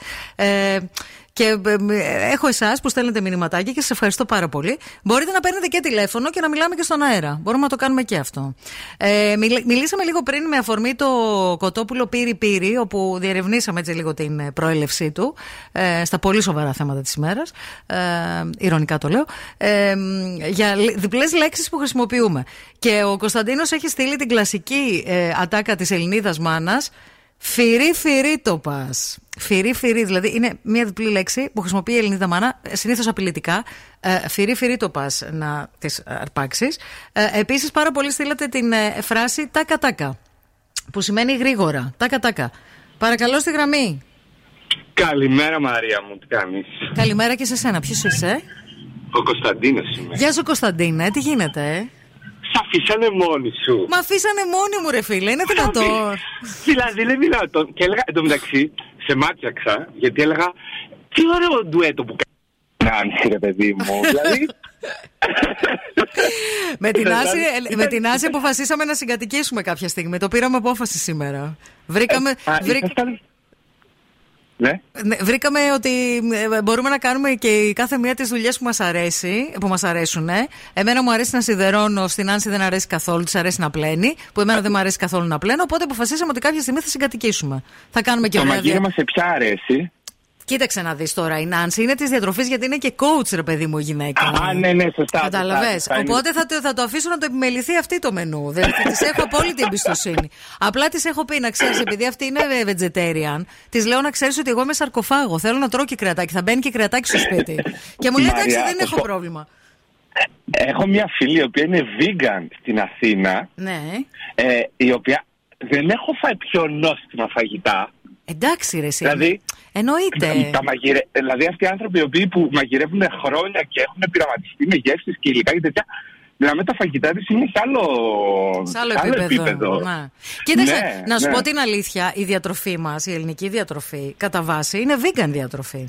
Ε, και ε, ε, έχω εσάς που στέλνετε μηνυματάκια και σας ευχαριστώ πάρα πολύ. Μπορείτε να παίρνετε και τηλέφωνο και να μιλάμε και στον αέρα. Μπορούμε να το κάνουμε και αυτό. Ε, μιλ- μιλήσαμε λίγο πριν με αφορμή το κοτόπουλο Πύρι Πύρι, όπου διερευνήσαμε έτσι λίγο την ε, προέλευσή του ε, στα πολύ σοβαρά θέματα της ημέρας. Ε, ηρωνικά το λέω. Ε, μ, για διπλές λέξεις που χρησιμοποιούμε. Και ο Κωνσταντίνος έχει στείλει την κλασική ε, ατάκα της Ελληνίδας μάνας. Φυρί, φυρί το πα. Φυρί, φυρί, δηλαδή είναι μια διπλή λέξη που χρησιμοποιεί η Ελληνίδα μάνα, συνήθως απειλητικά. Ε, φυρί, φυρί το πας να τις αρπάξεις. Ε, Επίσης, πάρα πολύ στείλατε την ε, φράση τάκα τάκα. Που σημαίνει γρήγορα. Τάκα τάκα. Παρακαλώ στη γραμμή.
Καλημέρα Μαρία μου, τι κάνεις;
Καλημέρα και σε σένα. Ποιος είσαι,
Ο Κωνσταντίνος είμαι.
Γεια σου Κωνσταντίνε, τι γίνεται, ε;
Σ' αφήσανε μόνοι σου.
Μα αφήσανε μόνοι μου, ρε φίλε, είναι δυνατόν.
δηλαδή είναι δυνατόν. Και έλεγα, εντωμεταξύ, σε μάτιαξα, γιατί έλεγα, τι ωραίο ντουέτο που κάνει, ρε παιδί μου. δηλαδή,
με, την
Δηλαδή,
Άση, ε,
ήταν-
με την Άση αποφασίσαμε να συγκατοικήσουμε κάποια στιγμή. Το πήραμε απόφαση σήμερα. Βρήκαμε,
α,
βρήκα-
ήσασταν- ναι.
ναι, βρήκαμε ότι ε, μπορούμε να κάνουμε και η κάθε μία τις δουλειές που μας, αρέσει, που μας αρέσουν. Ε. Εμένα μου αρέσει να σιδερώνω, στην Άνση δεν αρέσει καθόλου, της αρέσει να πλένει. Που εμένα δεν μου αρέσει καθόλου να πλένω. Οπότε αποφασίσαμε ότι κάποια στιγμή θα συγκατοικήσουμε. Θα κάνουμε και
Το
ωραία
μαγείρεμα σε ποια αρέσει;
Κοίταξε να δεις τώρα. Η Νάνση είναι της διατροφής γιατί είναι και coach, ρε παιδί μου, η γυναίκα.
Α, ναι, ναι, σωστά.
Κατάλαβες;
σωστά, σωστά, είναι-
Οπότε θα, το- θα το αφήσω να το επιμεληθεί αυτή το μενού. Δεν της έχω απόλυτη εμπιστοσύνη. Απλά της έχω πει να ξέρεις, επειδή αυτή είναι vegetarian, της λέω να ξέρεις ότι εγώ είμαι σαρκοφάγο. Θέλω να τρώω και κρεατάκι. Θα μπαίνει και κρεατάκι στο σπίτι. και μου λέει εντάξει,
Μαρία,
δεν
θα
έχω
σου-
πρόβλημα.
Έχω μια φίλη η οποία είναι vegan στην Αθήνα,
Ναι.
ε, η οποία δεν έχω φάει πιο νόστιμα φαγητά.
Εντάξει, ρε, εσύ.
Δηλαδή,
Εννοείται.
Τα μαγειρε... Δηλαδή αυτοί οι άνθρωποι οι οποίοι που μαγειρεύουν χρόνια και έχουν πειραματιστεί με γεύσεις και υλικά και τέτοια, δηλαδή τα φαγητά της είναι σε άλλο,
Σε άλλο επίπεδο. Ναι. Κοίταξε,
Ναι,
να σου
ναι.
πω την αλήθεια, η διατροφή μας, η ελληνική διατροφή, κατά βάση είναι vegan διατροφή.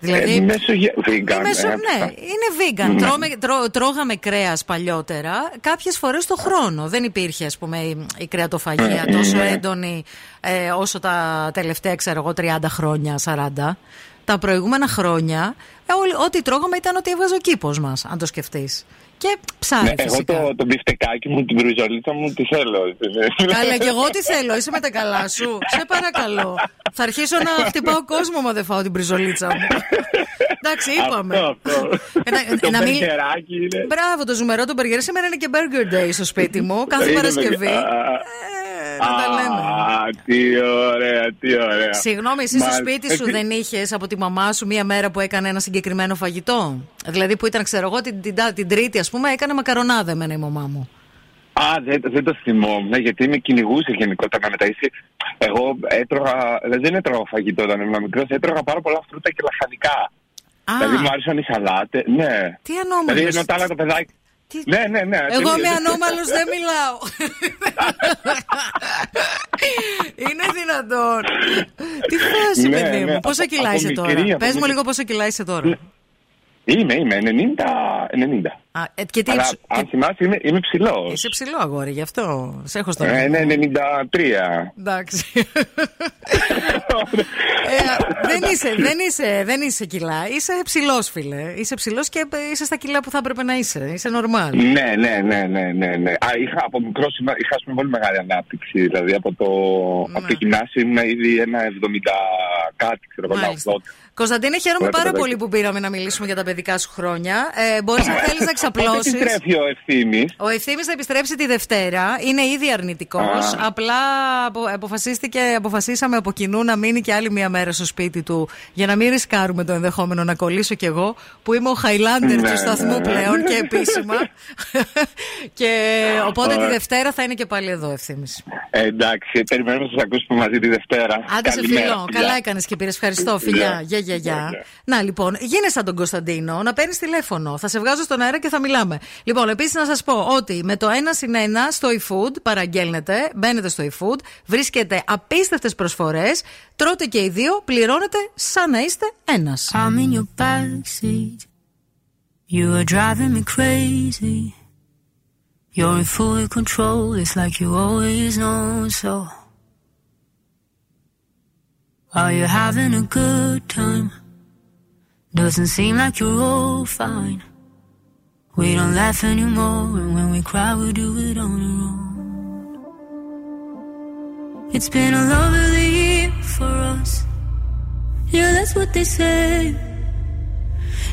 Δηλαδή.
Ε, μεσογε- vegan,
Ε, μεσο-
ε,
ναι,
αυτά.
είναι vegan.
Ναι.
Τρώμε, τρώ- τρώγαμε κρέας παλιότερα, κάποιες φορές το χρόνο. Δεν υπήρχε, ας πούμε, η, η κρεατοφαγία
Ε,
τόσο
ναι.
έντονη ε, όσο τα τελευταία, ξέρω εγώ, 30 χρόνια, 40. Τα προηγούμενα χρόνια, ε, όλοι- ό,τι τρώγαμε ήταν ότι έβγαζε ο κήπος μας, αν το σκεφτείς. Και ψάρι
Ναι, εγώ
φυσικά.
το, το μπιφτεκάκι μου, την μπριζολίτσα μου, τη θέλω.
Καλά, και εγώ τι θέλω, είσαι με τα καλά σου. Σε παρακαλώ. Θα αρχίσω να χτυπάω κόσμο αν δεν φάω την μπριζολίτσα μου. Εντάξει, είπαμε.
Αυτό, αυτό.
Ένα-
το
να μην-
μπεργκεράκι είναι.
Μπράβο, το ζουμερό του μπεργκερ. Σήμερα είναι και burger day στο σπίτι μου. Κάθε
Είναι
Παρασκευή.
Μπεργκερ. Α,
να τα λέμε.
Α, τι ωραία, τι ωραία.
Συγγνώμη, εσύ στο
Μάλιστα.
σπίτι σου
Εσύ-
δεν είχες από τη μαμά σου μία μέρα που έκανε ένα συγκεκριμένο φαγητό; Δηλαδή που ήταν, ξέρω εγώ, την, την, την Τρίτη, ας πούμε, έκανε μακαρονάδα εμένα η μαμά μου.
Α, δεν, δεν το θυμόμουν, γιατί με κυνηγούσε γενικότερα μετά. Είσαι- Εγώ έτρωγα, δηλαδή δεν έτρωγα φαγητό όταν ήμουν μικρός, έτρωγα πάρα πολλά φρούτα και λαχανικά.
Α.
Δηλαδή μου άρεσαν οι σαλάτες, ναι.
Τι ανώμαλος.
Δηλαδή ενώ τα άλλα τα παιδάκια. Ναι, ναι, ναι.
Εγώ
τελείως.
είμαι ανώμαλος, δεν μιλάω. Είναι δυνατόν. Τι φάση,
Ναι,
παιδί
ναι,
μου. Πόσα
από-
κιλά
από
είσαι
μικρή,
τώρα;
από
Πες μου
μικρή.
λίγο πόσα κιλά είσαι τώρα.
Είμαι, είμαι, 90. 90.
Α, ε, και τι
Αλλά
ψ-
αν θυμάσαι είμαι, είμαι ψηλός.
Είσαι ψηλό αγόρι, γι' αυτό σε έχω στο
Ε,
νου.
ναι, 93.
Εντάξει. Ε, δεν, είσαι, δεν, είσαι, δεν είσαι κιλά. Είσαι ψηλός, φίλε. Είσαι ψηλός και ε, είσαι στα κιλά που θα έπρεπε να είσαι. Είσαι normal.
Ναι, ναι, ναι, ναι, ναι, ναι. Α, είχα από μικρό είχα ας πούμε, πολύ μεγάλη ανάπτυξη. Δηλαδή από το, από το γυμνάσιο ήμουν ήδη ένα 70 κάτι, ξέρω εγώ, ένα
Μάλιστα.
80.
Κωνσταντίνε, χαίρομαι
Ωραία,
πάρα
παιδάκι.
πολύ που πήραμε να μιλήσουμε για τα παιδικά σου χρόνια. Ε, Μπορείς να θέλεις να
Πότε
ξαπλώσει.
επιστρέφει ο ευθύνη.
Ο ευθύνη θα επιστρέψει τη Δευτέρα. Είναι ήδη αρνητικός.
Α.
Απλά απο, αποφασίστηκε, αποφασίσαμε από κοινού να μείνει και άλλη μία μέρα στο σπίτι του για να μην ρισκάρουμε το ενδεχόμενο να κολλήσω κι εγώ, που είμαι ο Χαϊλάντερ
Ναι,
του σταθμού
ναι.
πλέον και επίσημα. και οπότε τη
Ωραία.
Δευτέρα θα είναι και πάλι εδώ ο ευθύνη.
Ε, εντάξει, περιμένουμε να σας ακούσουμε μαζί τη Δευτέρα.
Άντε σε
Καλημέρα,
φιλό.
φιλιά.
Καλά έκανες και πήρες. Ευχαριστώ, φιλιά. Γεια, γεια, γεια. Να λοιπόν, γίνε σαν τον Κωνσταντίνο, να παίρνεις τηλέφωνο. Θα σε βγάζω στον αέρα και θα μιλάμε. Λοιπόν, επίσης να σας πω ότι με το 1 συν 1 στο eFood παραγγέλνετε, μπαίνετε στο eFood, βρίσκετε απίστευτες προσφορές, τρώτε και οι δύο, πληρώνετε σαν να είστε ένας.
I'm in your backseat. You are driving me crazy. You're in full control. It's like you always know so. Are you having a good time? Doesn't seem like you're all fine. We don't laugh anymore, and when we cry, we do it on our own. It's been a lovely year for us. Yeah, that's what they say.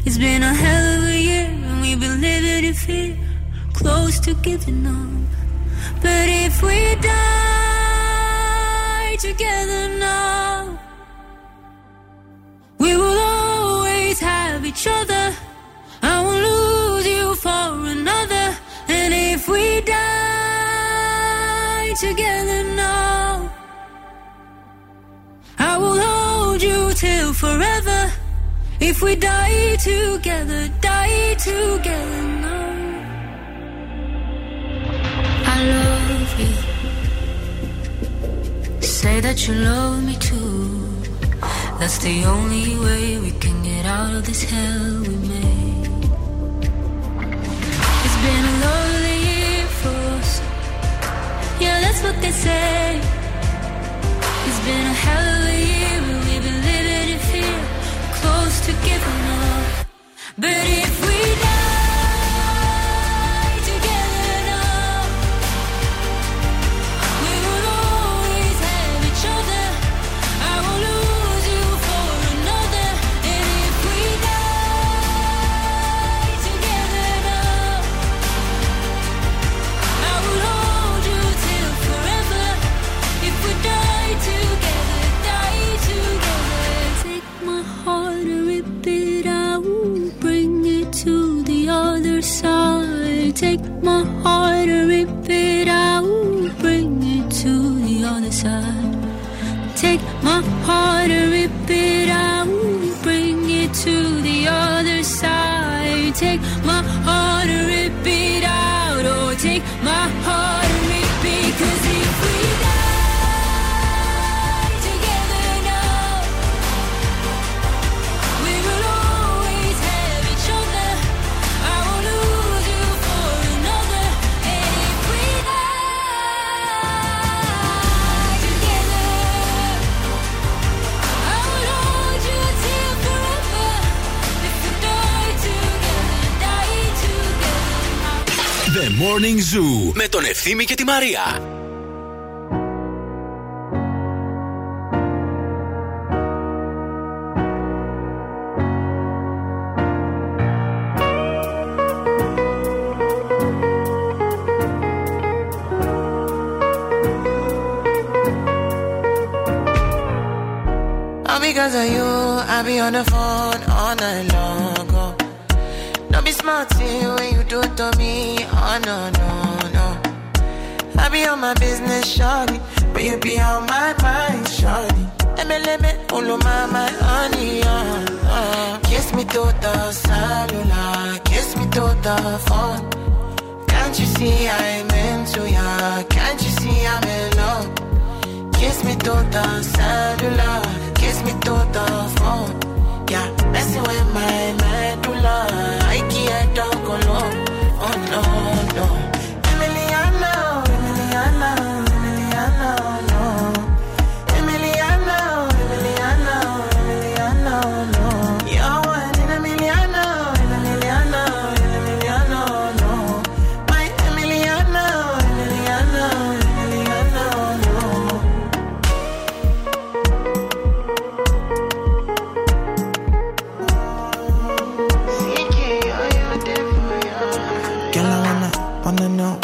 It's been a hell of a year, and we've been living in fear, close to giving up. But if we die
together now. We will always have each other. I won't lose you for another. And if we die together now, I will hold you till forever. If we die together, die together now. I love you. Say that you love me too. That's the only way we can get out of this hell we made. It's been a lonely year for us. Yeah, that's what they say. It's been a hell of a year, and we've been living in fear, close to giving up. But if we die my heart and rip it out, bring it to the other side. Take my heart and rip it out, bring it to the other side. Take my heart and rip it out, oh, take my
Morning Zoo με τον Ευθύμη και τη Μαρία.
All because of you, I be on the phone all night long. Be when you do to me. Oh no, no, no. I be on my business, shawty. But you be on my mind, shawty. Me, all my, my honey, uh, uh. Kiss me to the cellular, kiss me to the phone. Can't you see I'm into ya? Can't you see I'm in love? Kiss me to the cellular, kiss me to the phone. Yeah, messing with my medulla. Nike atau kolong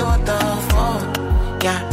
do the. Yeah.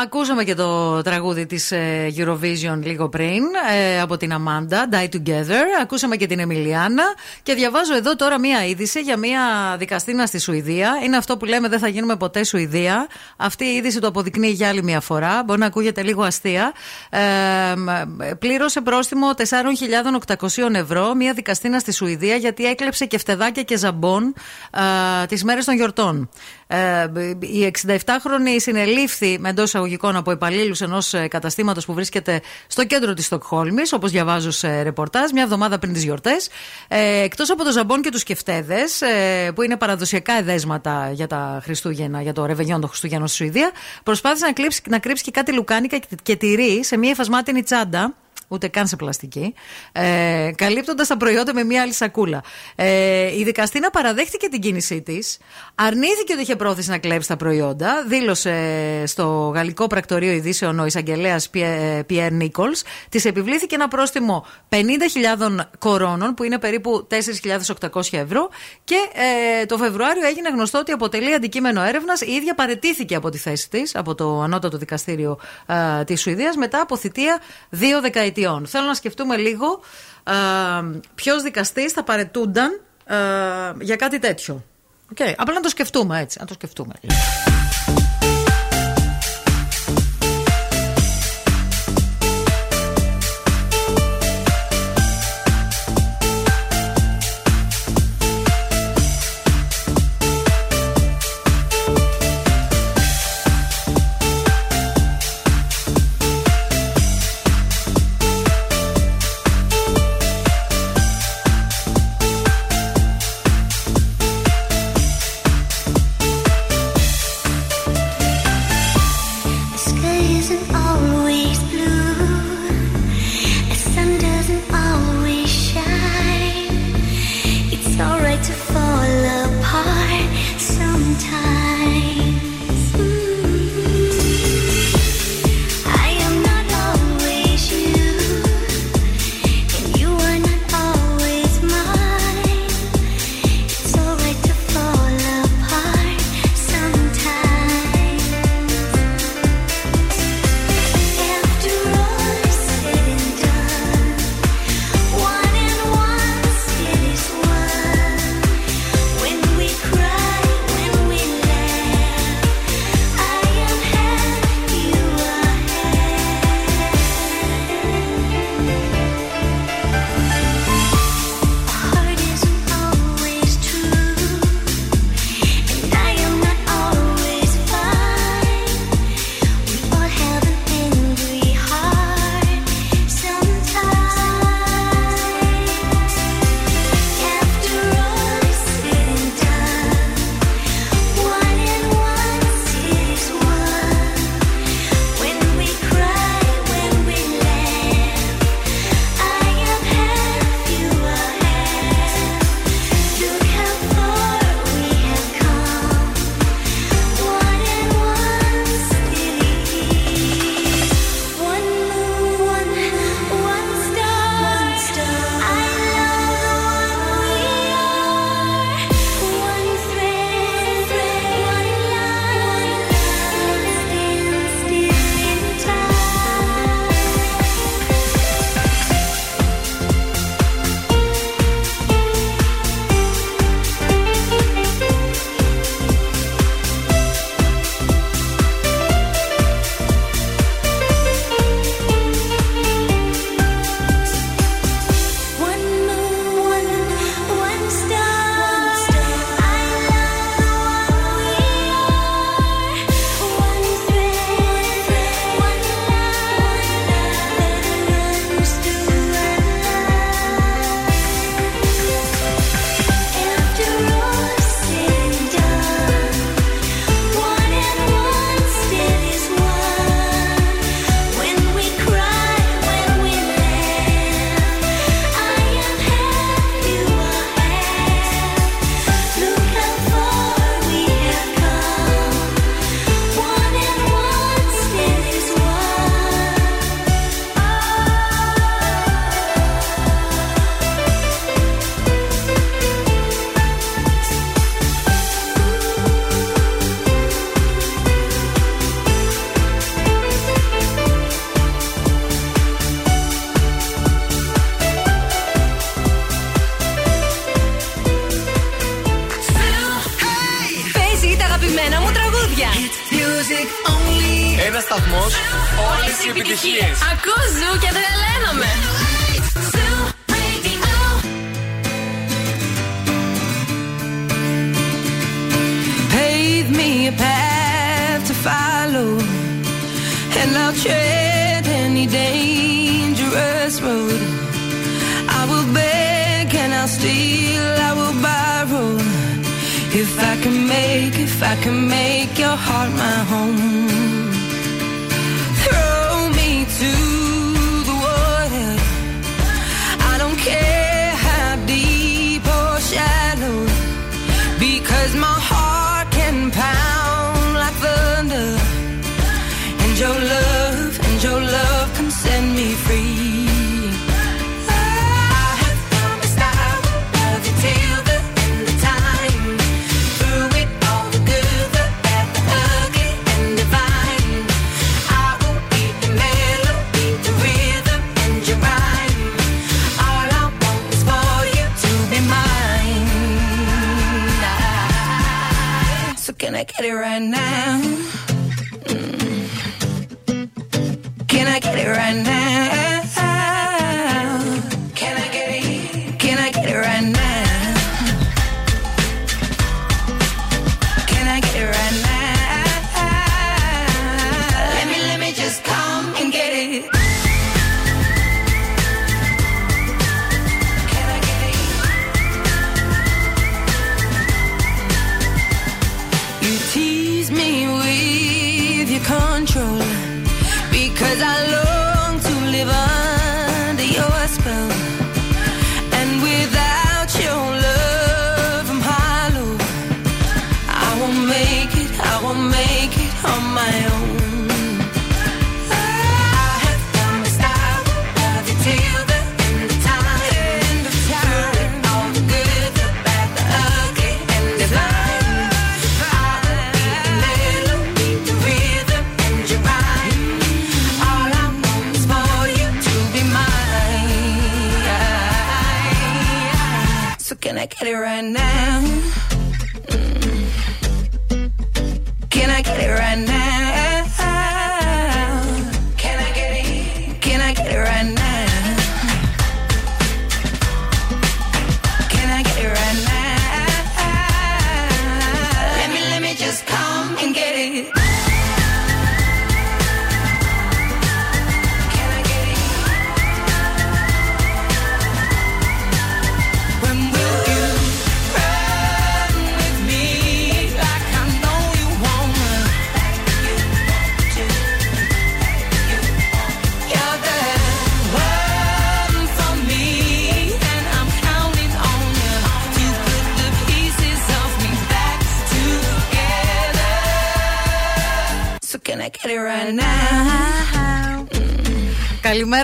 Ακούσαμε και το τραγούδι της ε, Eurovision λίγο πριν ε, από την Αμάντα, Die Together. Ακούσαμε και την Εμιλιάνα. Και διαβάζω εδώ τώρα μία είδηση για μία δικαστήνα στη Σουηδία. Είναι αυτό που λέμε δεν θα γίνουμε ποτέ Σουηδία. Αυτή η είδηση το αποδεικνύει για άλλη μία φορά. Μπορεί να ακούγεται λίγο αστεία. Ε, μ, πλήρωσε πρόστιμο 4.800 ευρώ μία δικαστήνα στη Σουηδία γιατί έκλεψε και φτεδάκια και ζαμπόν ε, τις μέρες των γιορτών. Ε, η 67χρονη συνελήφθη με εντός εισαγωγικών από υπαλλήλους ενός καταστήματος που βρίσκεται στο κέντρο της Στοκχόλμης, όπως διαβάζω σε ρεπορτάζ, μια εβδομάδα πριν τις γιορτές. Ε, Εκτός από το ζαμπόν και τους κεφτέδες, ε, που είναι παραδοσιακά εδέσματα για τα Χριστούγεννα, για το ρεβεγιόν των Χριστούγεννων στη Σουηδία, προσπάθησε να, κλείψει, να κρύψει και κάτι λουκάνικα και- και τυρί σε μια εφασμάτινη τσάντα ούτε καν σε πλαστική, ε, καλύπτοντας τα προϊόντα με μία άλλη σακούλα. Ε, η δικαστήνα παραδέχτηκε την κίνησή της, αρνήθηκε ότι είχε πρόθεση να κλέψει τα προϊόντα, δήλωσε στο γαλλικό πρακτορείο ειδήσεων ο εισαγγελέας Πιέρ Νίκολς, της επιβλήθηκε ένα πρόστιμο 50.000 κορώνων, που είναι περίπου 4.800 ευρώ, και ε, το Φεβρουάριο έγινε γνωστό ότι αποτελεί αντικείμενο έρευνας. Η ίδια παρετήθηκε από τη θέση της, από το ανώτατο δικαστήριο ε, της Σουηδίας, μετά από θητεία δύο δεκαετιών. Θέλω να σκεφτούμε λίγο ε, ποιος δικαστής θα παρετούνταν ε, για κάτι τέτοιο. Okay. Απλά να το σκεφτούμε έτσι. Να το σκεφτούμε.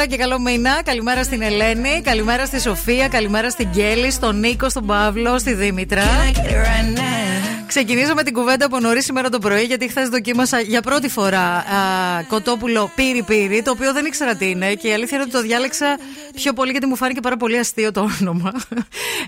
Καλημέρα και καλό μήνα. Καλημέρα στην Ελένη. Καλημέρα στη Σοφία. Καλημέρα στην Κέλλη, στον Νίκο, στον Παύλο, στη Δήμητρα. Ξεκινήσαμε την κουβέντα από νωρίς σήμερα το πρωί, γιατί χθες δοκίμασα για πρώτη φορά α, κοτόπουλο πύρι πύρι, το οποίο δεν ήξερα τι είναι και η αλήθεια είναι ότι το διάλεξα πιο πολύ γιατί μου φάνηκε πάρα πολύ αστείο το όνομα.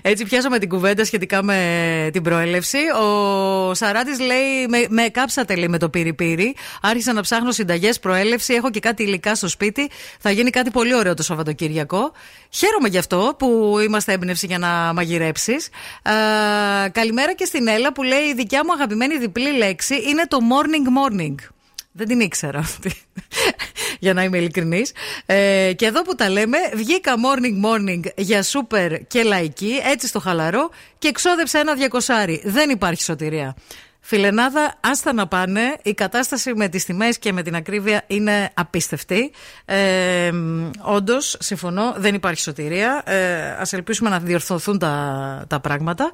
Έτσι πιάσαμε την κουβέντα σχετικά με την προέλευση. Ο Σαράτης λέει: Με, με κάψατε λέει με το πύρι πύρι. Άρχισα να ψάχνω συνταγές, προέλευση. Έχω και κάτι υλικά στο σπίτι. Θα γίνει κάτι πολύ ωραίο το Σαββατοκύριακο. Χαίρομαι γι' αυτό που είμαστε έμπνευση για να μαγειρέψεις. Καλημέρα και στην Έλα που λέει: Η δικιά μου αγαπημένη διπλή λέξη είναι το morning morning. Δεν την ήξερα αυτή. για να είμαι ειλικρινής. Ε, και εδώ που τα λέμε, βγήκα morning morning για σούπερ και λαϊκή, έτσι στο χαλαρό, και εξόδεψα ένα διακοσάρι. Δεν υπάρχει σωτηρία. Φιλενάδα, άστα να πάνε. Η κατάσταση με τις τιμές και με την ακρίβεια είναι απίστευτη. Ε, Όντως, συμφωνώ, δεν υπάρχει σωτηρία. Ε, ας ελπίσουμε να διορθωθούν τα, τα πράγματα.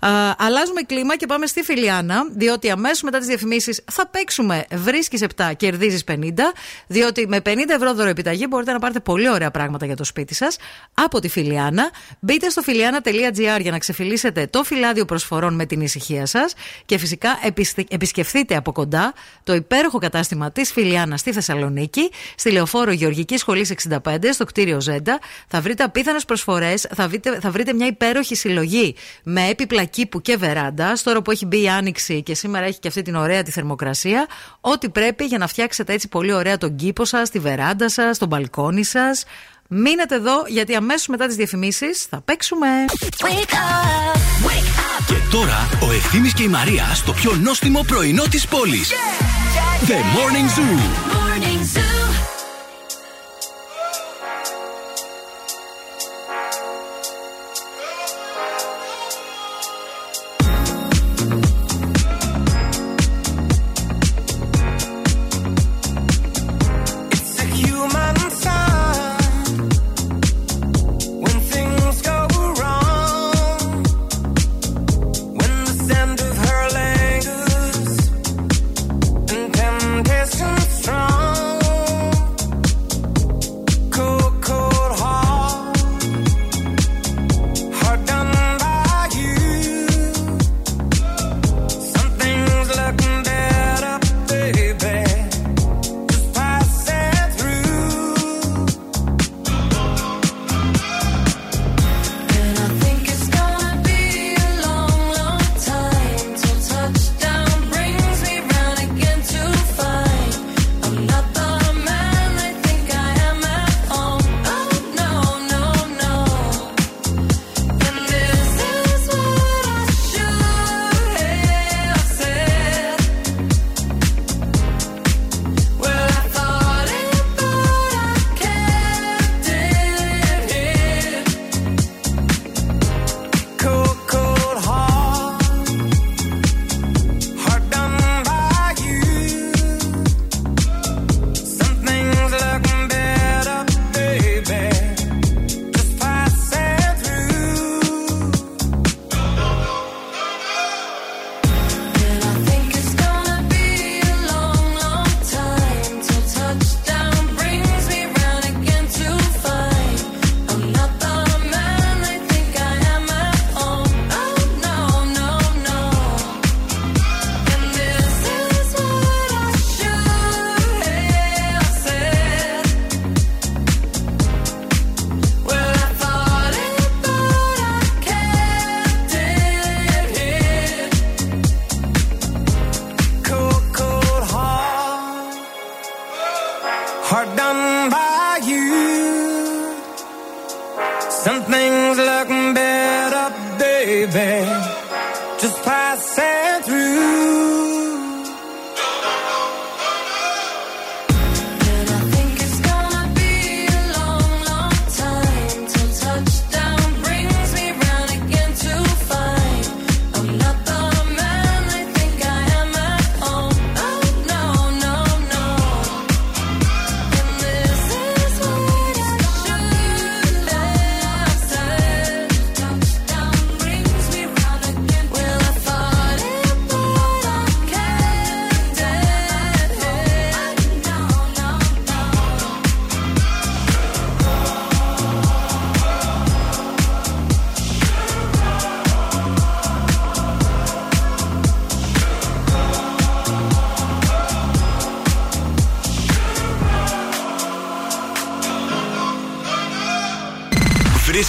Ε, αλλάζουμε κλίμα και πάμε στη Φιλιάνα, διότι αμέσως μετά τις διαφημίσεις θα παίξουμε βρίσκεις 7, κερδίζεις 50, διότι με 50 ευρώ δωροεπιταγή μπορείτε να πάρετε πολύ ωραία πράγματα για το σπίτι σας από τη Φιλιάνα. Μπείτε στο φιλιάνα.gr για να ξεφυλίσετε το φυλάδιο προσφορών με την ησυχία σας και φυσικά να επιστε- επισκεφθείτε από κοντά το υπέροχο κατάστημα της Φιλιάνας στη Θεσσαλονίκη, στη λεωφόρο Γεωργικής Σχολής 65, στο κτίριο Ζέντα. Θα βρείτε απίθανες προσφορές, θα, βρείτε- θα βρείτε μια υπέροχη συλλογή με έπιπλα κήπου και βεράντα. Τώρα που έχει μπει η άνοιξη και σήμερα έχει και αυτή την ωραία τη θερμοκρασία, ό,τι πρέπει για να φτιάξετε έτσι πολύ ωραία τον κήπο σας, τη βεράντα σας, τον μπαλκόνι σας. Μείνετε εδώ γιατί αμέσως μετά τις διαφημίσεις θα παίξουμε.
Και τώρα ο Ευθύμης και η Μαρία στο πιο νόστιμο πρωινό της πόλης. The Morning Zoo.
It's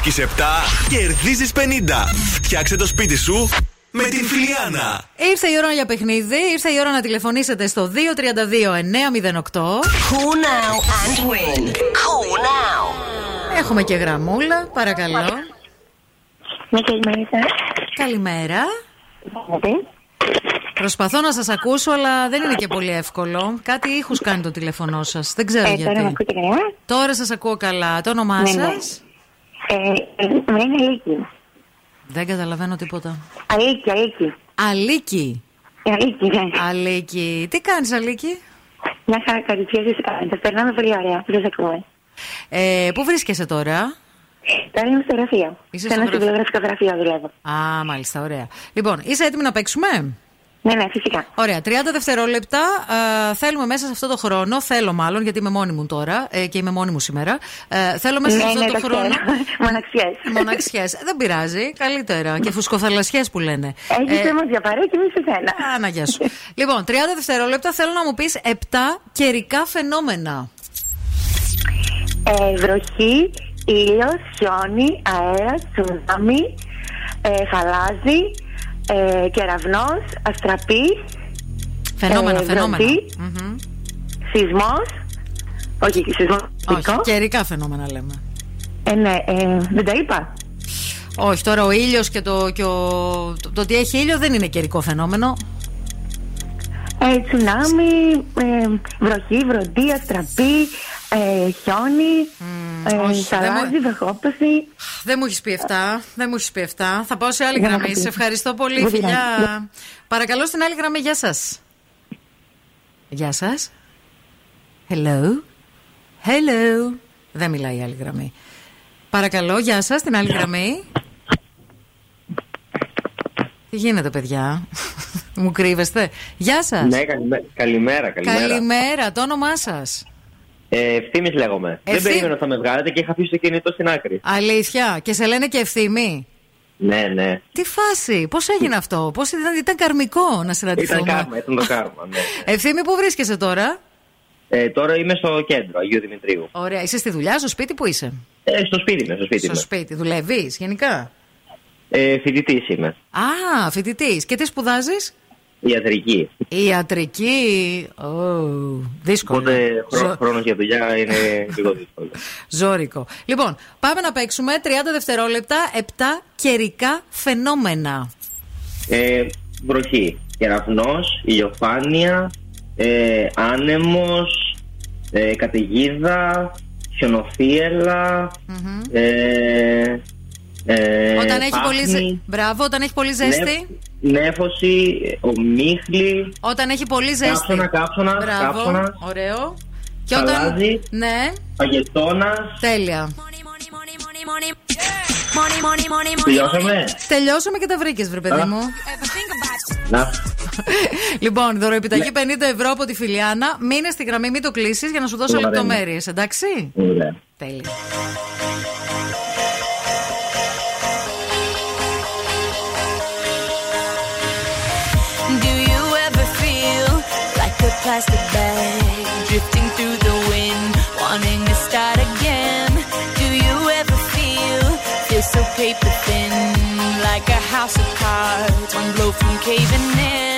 Βρίσκεις 7, κερδίζεις 50. Φτιάξε το σπίτι σου με την Φιλιάνα.
Ήρθε η ώρα για παιχνίδι, ήρθε η ώρα να τηλεφωνήσετε στο 232-908.
Call now and win. Call now.
Έχουμε και γραμμούλα, παρακαλώ.
Ναι, καλημέρα.
Καλημέρα. Προσπαθώ να σας ακούσω, αλλά δεν είναι και πολύ εύκολο. Κάτι ήχους κάνει το τηλέφωνό σας. Δεν ξέρω
Ε,
γιατί.
τώρα με ακούτε καλά;
Τώρα σας ακούω καλά. Το όνομά
Ναι, ναι.
σας;
Ε, ε, μου λένε Αλίκη.
Δεν καταλαβαίνω τίποτα.
Αλίκη, Αλίκη.
Αλίκη.
Αλίκη, ναι.
Αλίκη. Τι κάνεις Αλίκη;
Μια χαρά κοριτσιά, εσείς κάνετε. Περνάμε πολύ ωραία. Δεν σας ακούμε.
Ε, πού βρίσκεσαι τώρα;
Τώρα είμαι στο γραφείο.
Είσαι
σε
στο
ένα
γραφείο.
συμβουλογραφικό γραφείο δουλεύω.
Α, μάλιστα, ωραία. Λοιπόν, είσαι έτοιμη να παίξουμε;
Ναι, ναι, φυσικά.
Ωραία, 30 δευτερόλεπτα. ε, θέλουμε μέσα σε αυτό το χρόνο, θέλω μάλλον, γιατί είμαι μόνη μου τώρα ε, και είμαι μόνη μου σήμερα. Ε, θέλω μέσα
Ναι,
σε αυτό
ναι,
το
το
χρόνο.
ξέρω. Μοναξιές.
Μοναξιές. Δεν πειράζει, καλύτερα. Και φουσκοθαλασσιές που λένε.
Έχεις
Ε,
ε... για παρέα και εμείς σε σένα.
Άνα, γεια σου. λοιπόν, 30 δευτερόλεπτα θέλω να μου πεις 7 καιρικά φαινόμενα.
Ε, βροχή, ήλιος, χιόνι, αέρας, τσουνάμι, ε, χαλάζι, ε, κεραυνός, αστραπής,
Φαινόμενα,
ε,
φαινόμενα.
βροχή,
Μμμ.
σεισμός, όχι σεισμός,
Όχι, καιρικά φαινόμενα λέμε.
ε, ναι, ε, δεν τα είπα.
Όχι, τώρα ο ήλιος και, το, και ο, το, το ότι έχει ήλιο δεν είναι καιρικό φαινόμενο.
Ε, τσουνάμι, ε, βροχή, βροντί, αστραπή, ε, χιόνι, ε,
όχι, δεν
χαλάζι, βροχόπτωση.
Δεν μου έχεις πει 7. Δεν μου έχεις πει 7. Θα πάω σε άλλη
Δεν
γραμμή.
έχω πει.
Σε ευχαριστώ πολύ,
Δεν
φιλιά.
πειράζει.
Παρακαλώ στην άλλη γραμμή, γεια σας. Γεια σας. Hello. Hello. Δεν μιλάει η άλλη γραμμή. Παρακαλώ, γεια σας, στην άλλη γραμμή. Τι γίνεται, παιδιά; Μου κρύβεστε. Γεια σας.
Ναι, καλημέ- καλημέρα, καλημέρα.
Καλημέρα, το όνομά σας.
Ε, Ευθύμης λέγομαι. Δεν
Ευθύ-
περίμενα ότι θα με βγάλετε και είχα αφήσει το κινητό στην άκρη.
Αλήθεια. Και σε λένε και ευθύμη.
Ναι, ναι.
Τι φάση, πώς έγινε αυτό, πώς ήταν, ήταν καρμικό να συναντηθούμε.
Ήταν κάρμα, ήταν το κάρμα. Ναι.
Ευθύμη, πού βρίσκεσαι τώρα;
Ε, τώρα είμαι στο κέντρο Αγίου Δημητρίου.
Ωραία, είσαι στη δουλειά, στο σπίτι, πού είσαι;
Ε, στο σπίτι είμαι, στο σπίτι
Στο
είμαι.
σπίτι, δουλεύεις γενικά;
Ε, Φοιτητής είμαι.
Α, φοιτητής. Και τι σπουδάζεις;
Ιατρική.
Ιατρική. Ω, δύσκολο.
Οπότε χρό,
Ζω-
χρόνος για δουλειά είναι λίγο δύσκολο.
Ζώρικο. Λοιπόν, πάμε να παίξουμε 30 δευτερόλεπτα, 7 καιρικά φαινόμενα.
Ε, βροχή. Κεραυνός, ηλιοφάνεια, ε, άνεμος, ε, καταιγίδα, χιονοθύελα, ε, ε,
όταν έχει πολύ
πάχνη,
ζε... Μπράβο, όταν έχει πολύ ζέστη.
νε- νέφωση, ομίχλη,
Όταν έχει πολύ ζέστη.
Κάψωνα, κάψωνα,
Μπράβο,
κάψωνα.
ωραίο. Και όταν.
Χαλάζι.
Ναι,
παγετώνας.
τέλεια.
Τελειώσαμε;
Τελειώσαμε και τα βρήκες, βρε παιδί
Α.
μου.
Να.
Λοιπόν, δωροεπιταγή
Ναι.
50 ευρώ από τη Φιλιάνα. Μείνε στη γραμμή, μην το κλείσεις για να σου δώσω
Ωραία.
λεπτομέρειες, εντάξει;
Ωραία.
Τέλεια.
Plastic bag drifting through the wind, wanting to start again? Do you ever feel feel so paper thin, like a house of cards, one blow from caving in?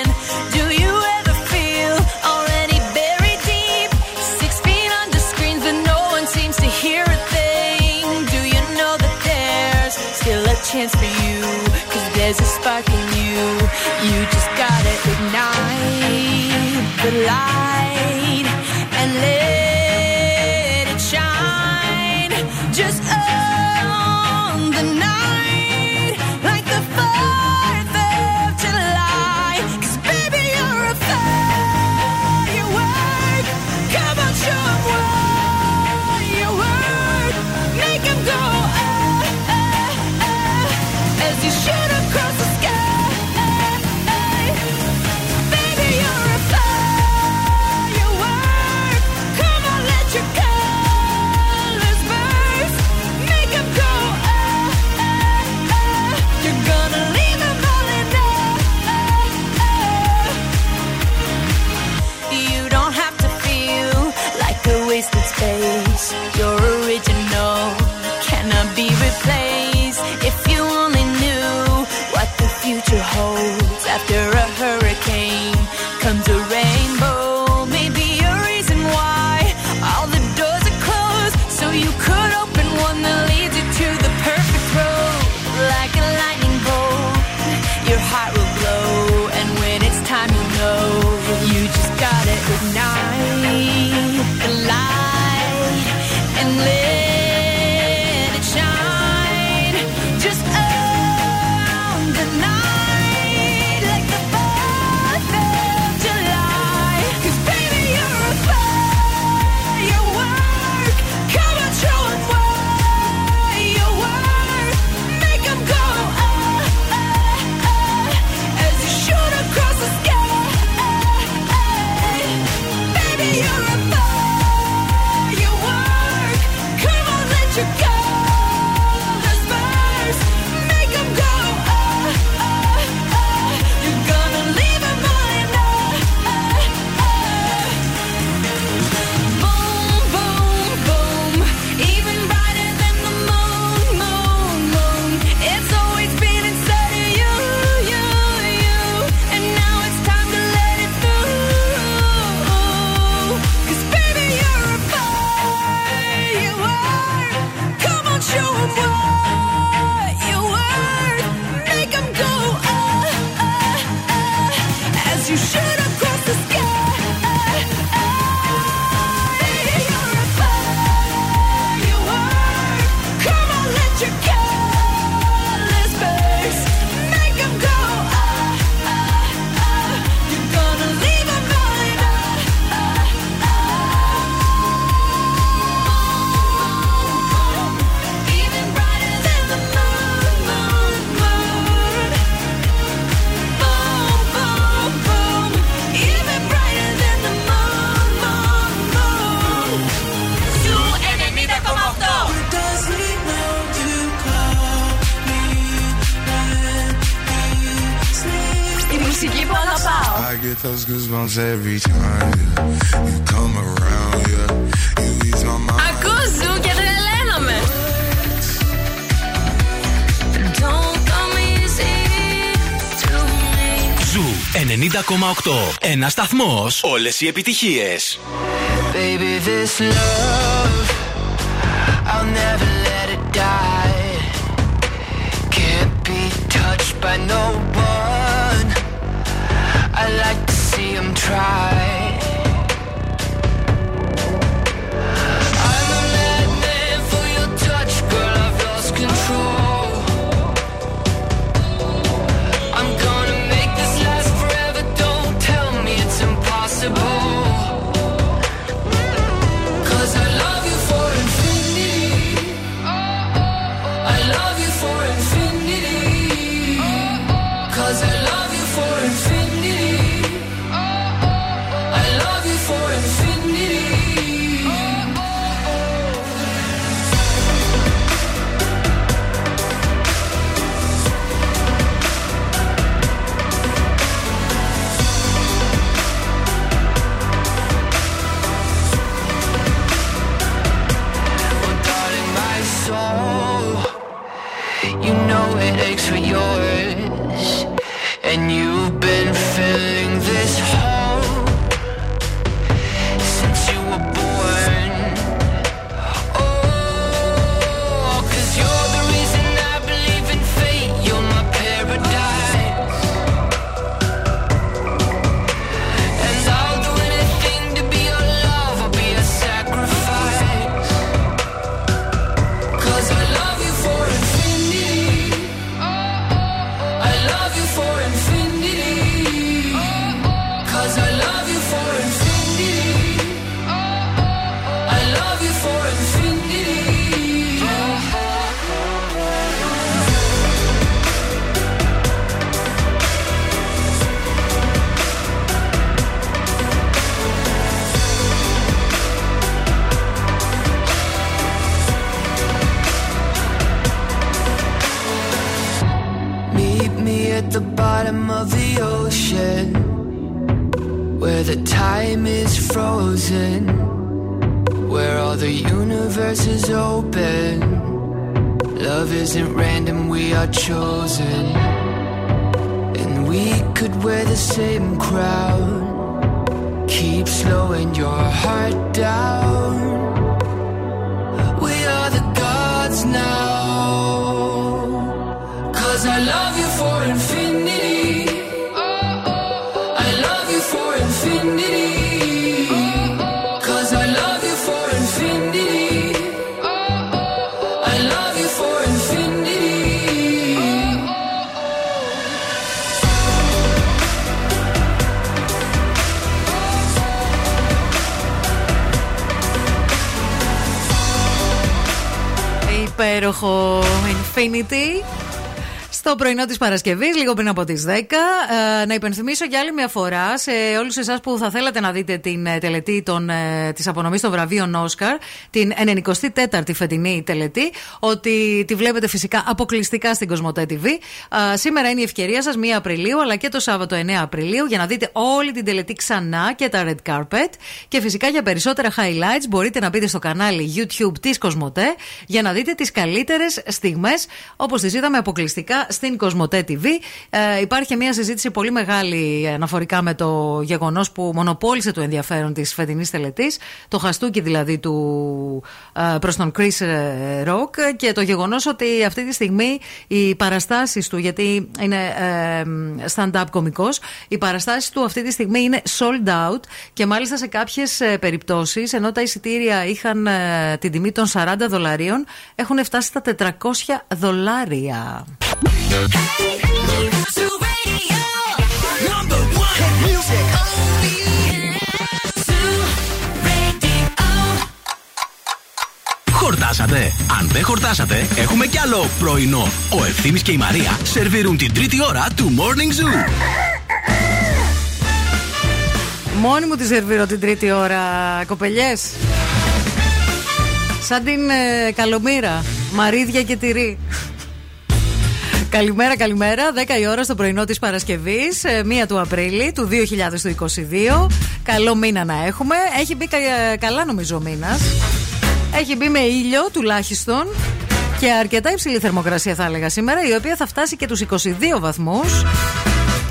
Those goosebumps every time yeah. you come around. Yeah. You ease my mind.
Ακούς ζου και τρελαίνομαι. Don't come easy to me.
Ζου 90,8. Ένα σταθμό. Όλε οι επιτυχίε.
Baby, this love, I'll never let it die. Can't be touched by no one. I like to see him try.
Πρωινό της Παρασκευής, λίγο πριν από τις 10. Ε, να υπενθυμίσω για άλλη μια φορά σε όλους εσάς που θα θέλατε να δείτε την ε, τελετή ε, της απονομής των βραβείων Όσκαρ, την 94η φετινή τελετή, ότι τη βλέπετε φυσικά αποκλειστικά στην Κοσμοτέ TV. Ε, σήμερα είναι η ευκαιρία σας, 1 Απριλίου, αλλά και το Σάββατο 9 Απριλίου, για να δείτε όλη την τελετή ξανά και τα red carpet. Και φυσικά για περισσότερα highlights μπορείτε να μπείτε στο κανάλι YouTube της Κοσμοτέ για να δείτε τις καλύτερες στιγμές, όπως τις είδαμε αποκλειστικά στην Κοσμοτέ TV. Ε, υπάρχει μια συζήτηση πολύ μεγάλη αναφορικά με το γεγονός που μονοπόλησε το ενδιαφέρον της φετινής τελετής. Το χαστούκι δηλαδή του ε, προς τον Chris ε, Rock και το γεγονός ότι αυτή τη στιγμή οι παραστάσεις του, γιατί είναι ε, stand-up κωμικό, οι παραστάσεις του αυτή τη στιγμή είναι sold out και μάλιστα σε κάποιες περιπτώσεις, ενώ τα εισιτήρια είχαν ε, την τιμή των 40 δολαρίων, έχουν φτάσει στα 400 δολάρια.
Χορτάσατε. Αν δεν χορτάσατε, έχουμε κι άλλο πρωινό. Ο Ευθύμης και η Μαρία σερβίρουν την τρίτη ώρα του Morning Zoo.
Μόνη μου τη σερβίρω την τρίτη ώρα, κοπελιές. Σαν την ε, καλομήρα. Μαρίδια και τυρί. Καλημέρα, καλημέρα. 10 η ώρα στο πρωινό της Παρασκευής, 1 του Απρίλη του 2022. Καλό μήνα να έχουμε. Έχει μπει κα- καλά, νομίζω, ο μήνας. Έχει μπει με ήλιο τουλάχιστον και αρκετά υψηλή θερμοκρασία, θα έλεγα σήμερα, η οποία θα φτάσει και τους 22 βαθμούς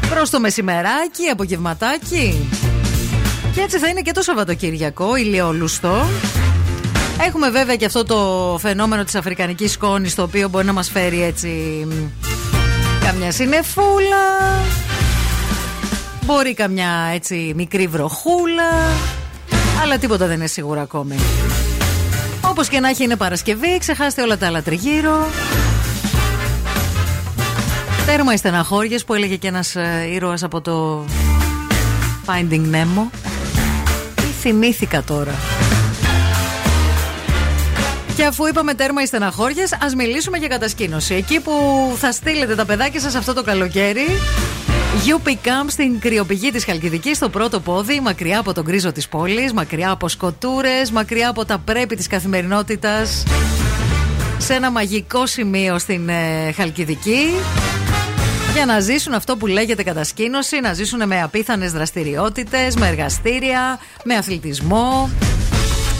προς το μεσημεράκι, απογευματάκι. Και έτσι θα είναι και το Σαββατοκύριακο, ηλιόλουστο. Έχουμε βέβαια και αυτό το φαινόμενο της αφρικανικής σκόνης το οποίο μπορεί να μας φέρει έτσι μ, καμιά συνεφούλα μπορεί καμιά έτσι μικρή βροχούλα αλλά τίποτα δεν είναι σίγουρο ακόμη. Όπως και να έχει είναι Παρασκευή ξεχάστε όλα τα άλλα τριγύρω. Τέρμα οι στεναχώριες που έλεγε και ένας ε, ήρωας από το Finding Nemo. Τι θυμήθηκα τώρα και αφού είπαμε τέρμα οι στεναχώριε, ας μιλήσουμε για κατασκήνωση. Εκεί που θα στείλετε τα παιδάκια σας αυτό το καλοκαίρι, UP Camp στην κρυοπηγή της Χαλκιδικής, στο πρώτο πόδι, μακριά από τον γκρίζο της πόλης, μακριά από σκοτούρες, μακριά από τα πρέπει της καθημερινότητας. Σε ένα μαγικό σημείο στην ε, Χαλκιδική. Για να ζήσουν αυτό που λέγεται κατασκήνωση, να ζήσουν με απίθανες δραστηριότητες, με εργαστήρια, με αθλητισμό,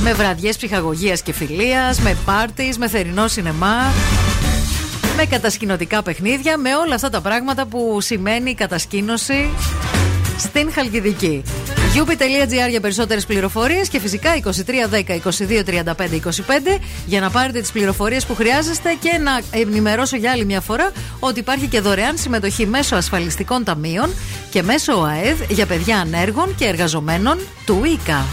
με βραδιές ψυχαγωγίας και φιλίας, με πάρτις, με θερινό σινεμά, με κατασκηνωτικά παιχνίδια, με όλα αυτά τα πράγματα που σημαίνει η κατασκήνωση στην Χαλκιδική. Γιούπι.gr για περισσότερες πληροφορίες και φυσικά 2310 22 35 25 για να πάρετε τις πληροφορίες που χρειάζεστε και να ενημερώσω για άλλη μια φορά ότι υπάρχει και δωρεάν συμμετοχή μέσω ασφαλιστικών ταμείων και μέσω ΟΑΕΔ για παιδιά ανέργων και εργαζομένων του ΙΚΑ.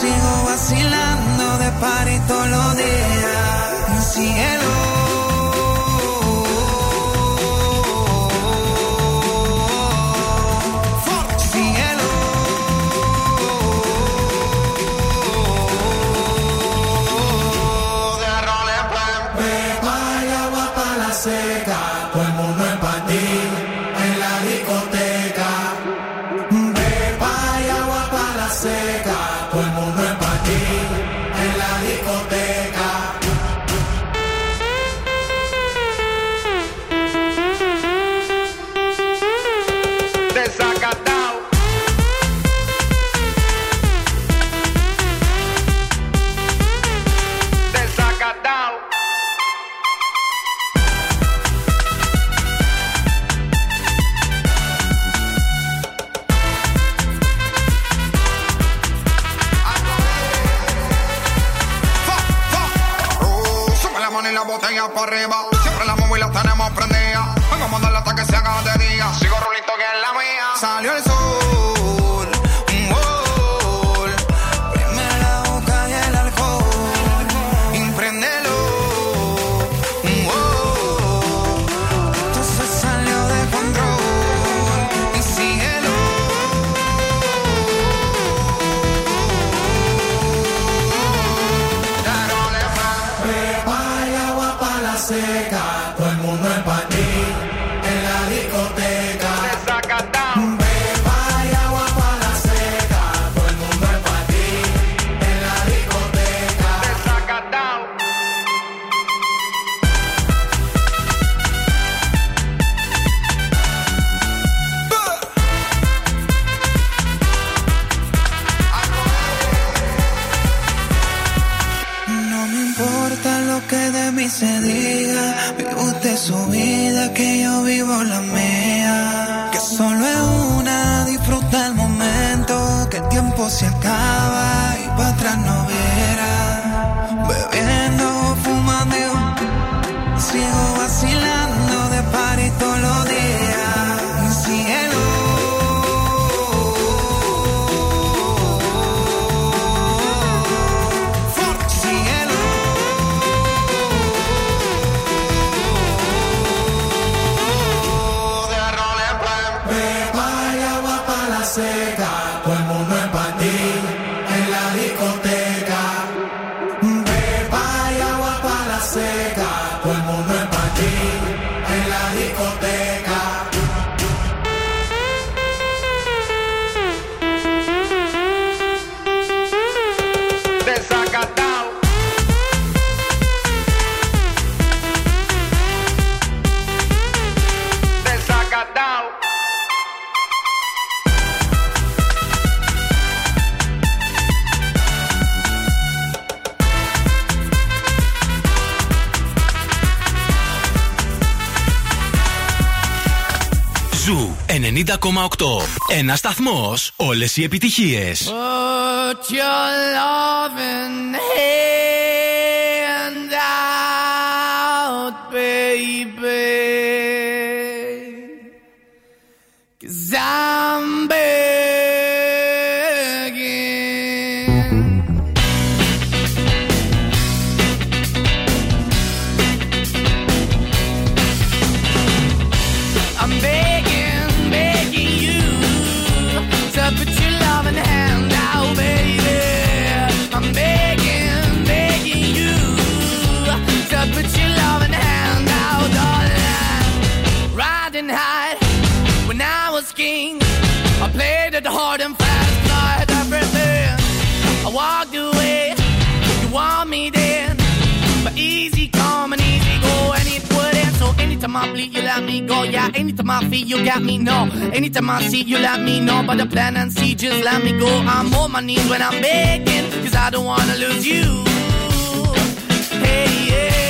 Sigo vacilando de party todos los días.
see 90,8. Ένα σταθμός. Όλες οι επιτυχίες.
Put your loving hand anytime I bleed, you let me go. Yeah, anytime I feel, you got me. No, anytime I see, you let me know. But the plan and see, just let me go. I'm on my knees when I'm begging, cause I don't wanna lose you. Hey, yeah,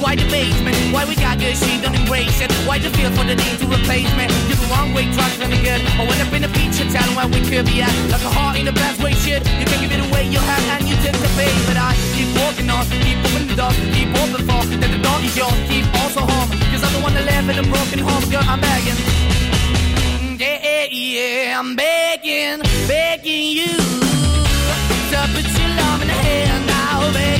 why the basement, why we got good, she don't embrace it. Why the feel for the need to replace me? You're the wrong way, trying to good. I went up in a feature town where we could be at. Like a heart in the best way, shit. You can't give it away, you have, and you tend to pay. But I keep walking on, keep opening the door, keep open for. That the door is yours, keep also home. Cause I'm the one that live in a broken home, girl, I'm begging. Mm, yeah, yeah, I'm begging, begging you to put your love in the hand now, baby.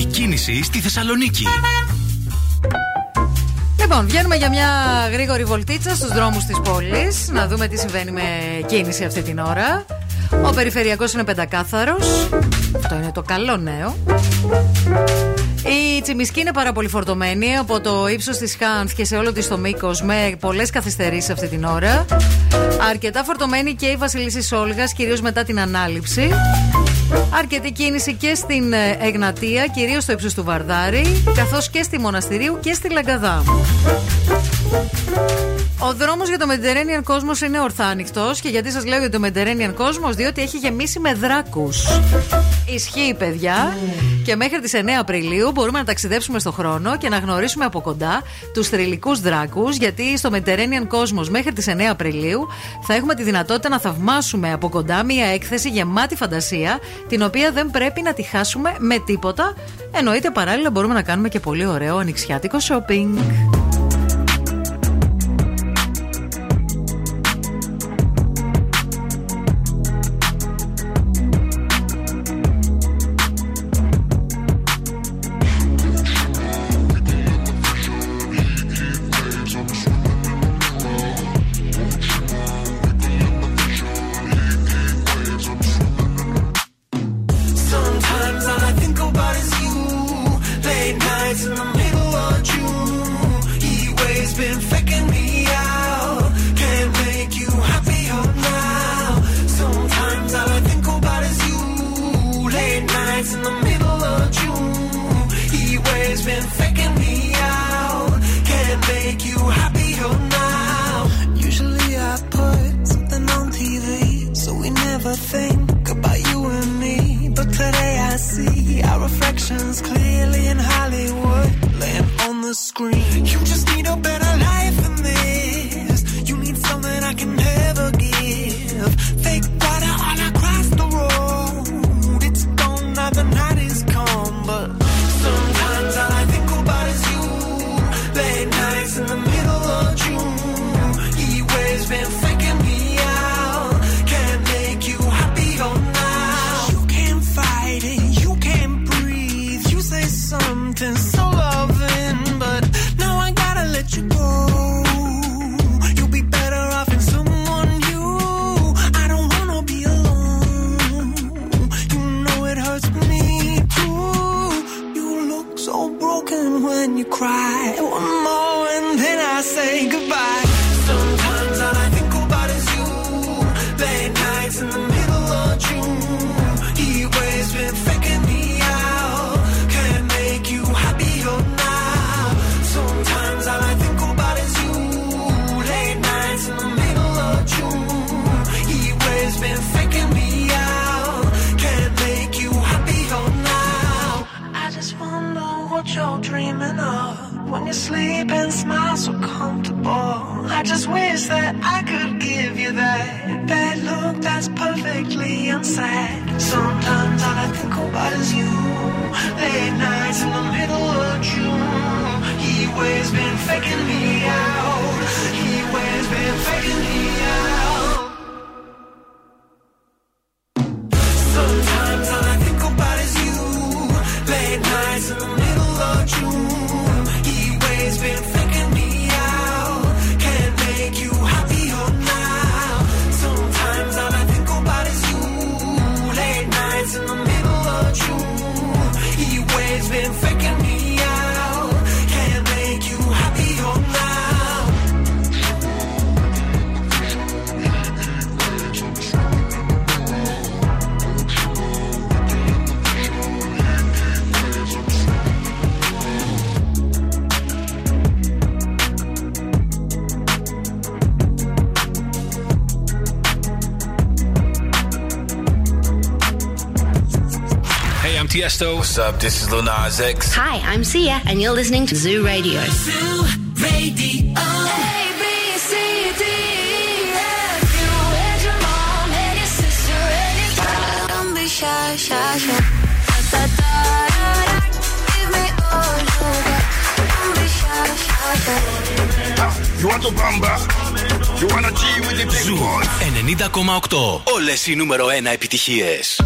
Η κίνηση στη Θεσσαλονίκη.
Λοιπόν, βγαίνουμε για μια γρήγορη βολτίτσα στους δρόμους της πόλης Να δούμε τι συμβαίνει με κίνηση αυτή την ώρα. Ο περιφερειακός είναι πεντακάθαρος. Αυτό είναι το καλό νέο η Τσιμισκή είναι πάρα πολύ φορτωμένη από το ύψος της Χάνθ και σε όλο της το μήκος με πολλές καθυστερήσεις αυτή την ώρα. Αρκετά φορτωμένη και η Βασιλίση Σόλγας, κυρίως μετά την ανάληψη. Αρκετή κίνηση και στην ε, Εγνατία, κυρίως στο ύψος του Βαρδάρη, καθώς και στη Μοναστηρίου και στη Λαγκαδά.
Ο δρόμος για το Mediterranean κόσμος είναι ορθά ανοιχτός. Και γιατί σας λέω για το Mediterranean κόσμος, διότι έχει γεμίσει με δράκους. Ισχύει, παιδιά. Και μέχρι τις 9 Απριλίου μπορούμε να ταξιδέψουμε στο χρόνο και να γνωρίσουμε από κοντά τους θρηλυκούς δράκους. Γιατί στο Mediterranean κόσμος μέχρι τις 9 Απριλίου θα έχουμε τη δυνατότητα να θαυμάσουμε από κοντά μία έκθεση γεμάτη φαντασία, την οποία δεν πρέπει να τη χάσουμε με τίποτα. Εννοείται παράλληλα μπορούμε να κάνουμε και πολύ ωραίο ανοιξιάτικο shopping.
Tiesto.
What's up? This is Lunars X.
Hi, I'm Sia, and you're listening to Zoo Radio.
Zoo Radio.
You and your mom and your sister and your be shy, shy, shy. Da, da, da, Give me all be shy, shy, shy.
You want to bamba? You want to G with the big boy?
90,8. Όλες οι νούμερο 1 επιτυχίες.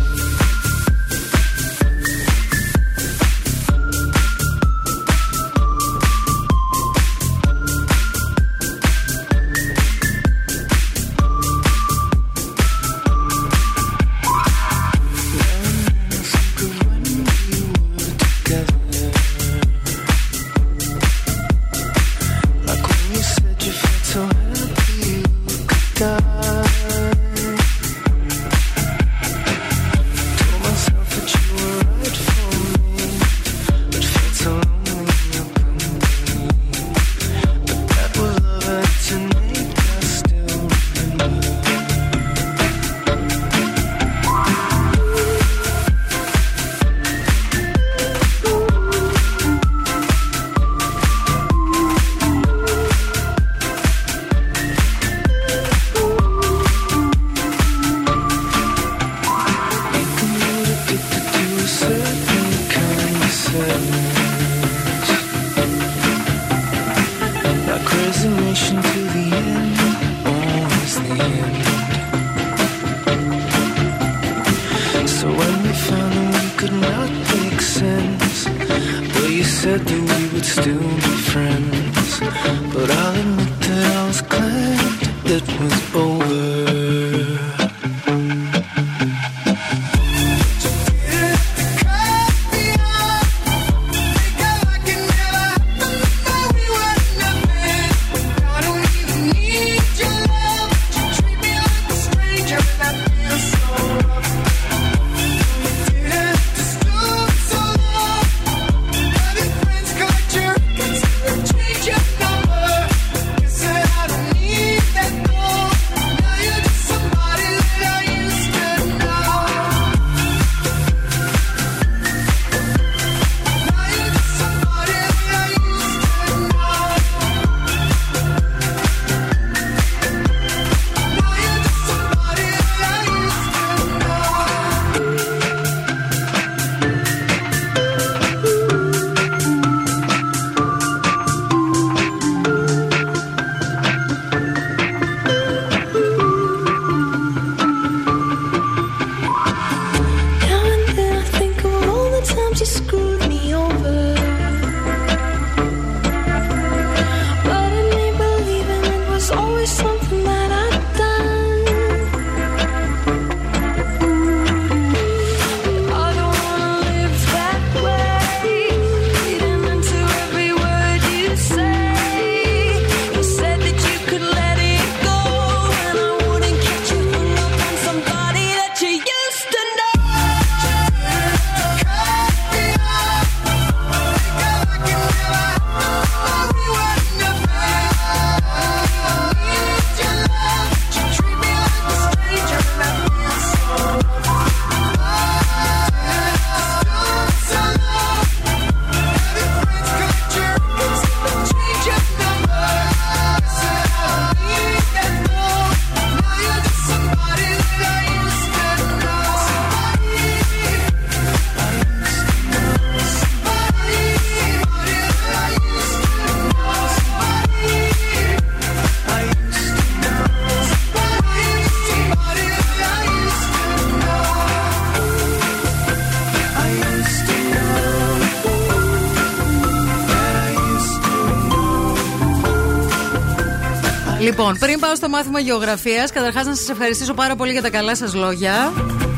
Λοιπόν, πριν πάω στο μάθημα γεωγραφίας, καταρχάς να σας ευχαριστήσω πάρα πολύ για τα καλά σας λόγια.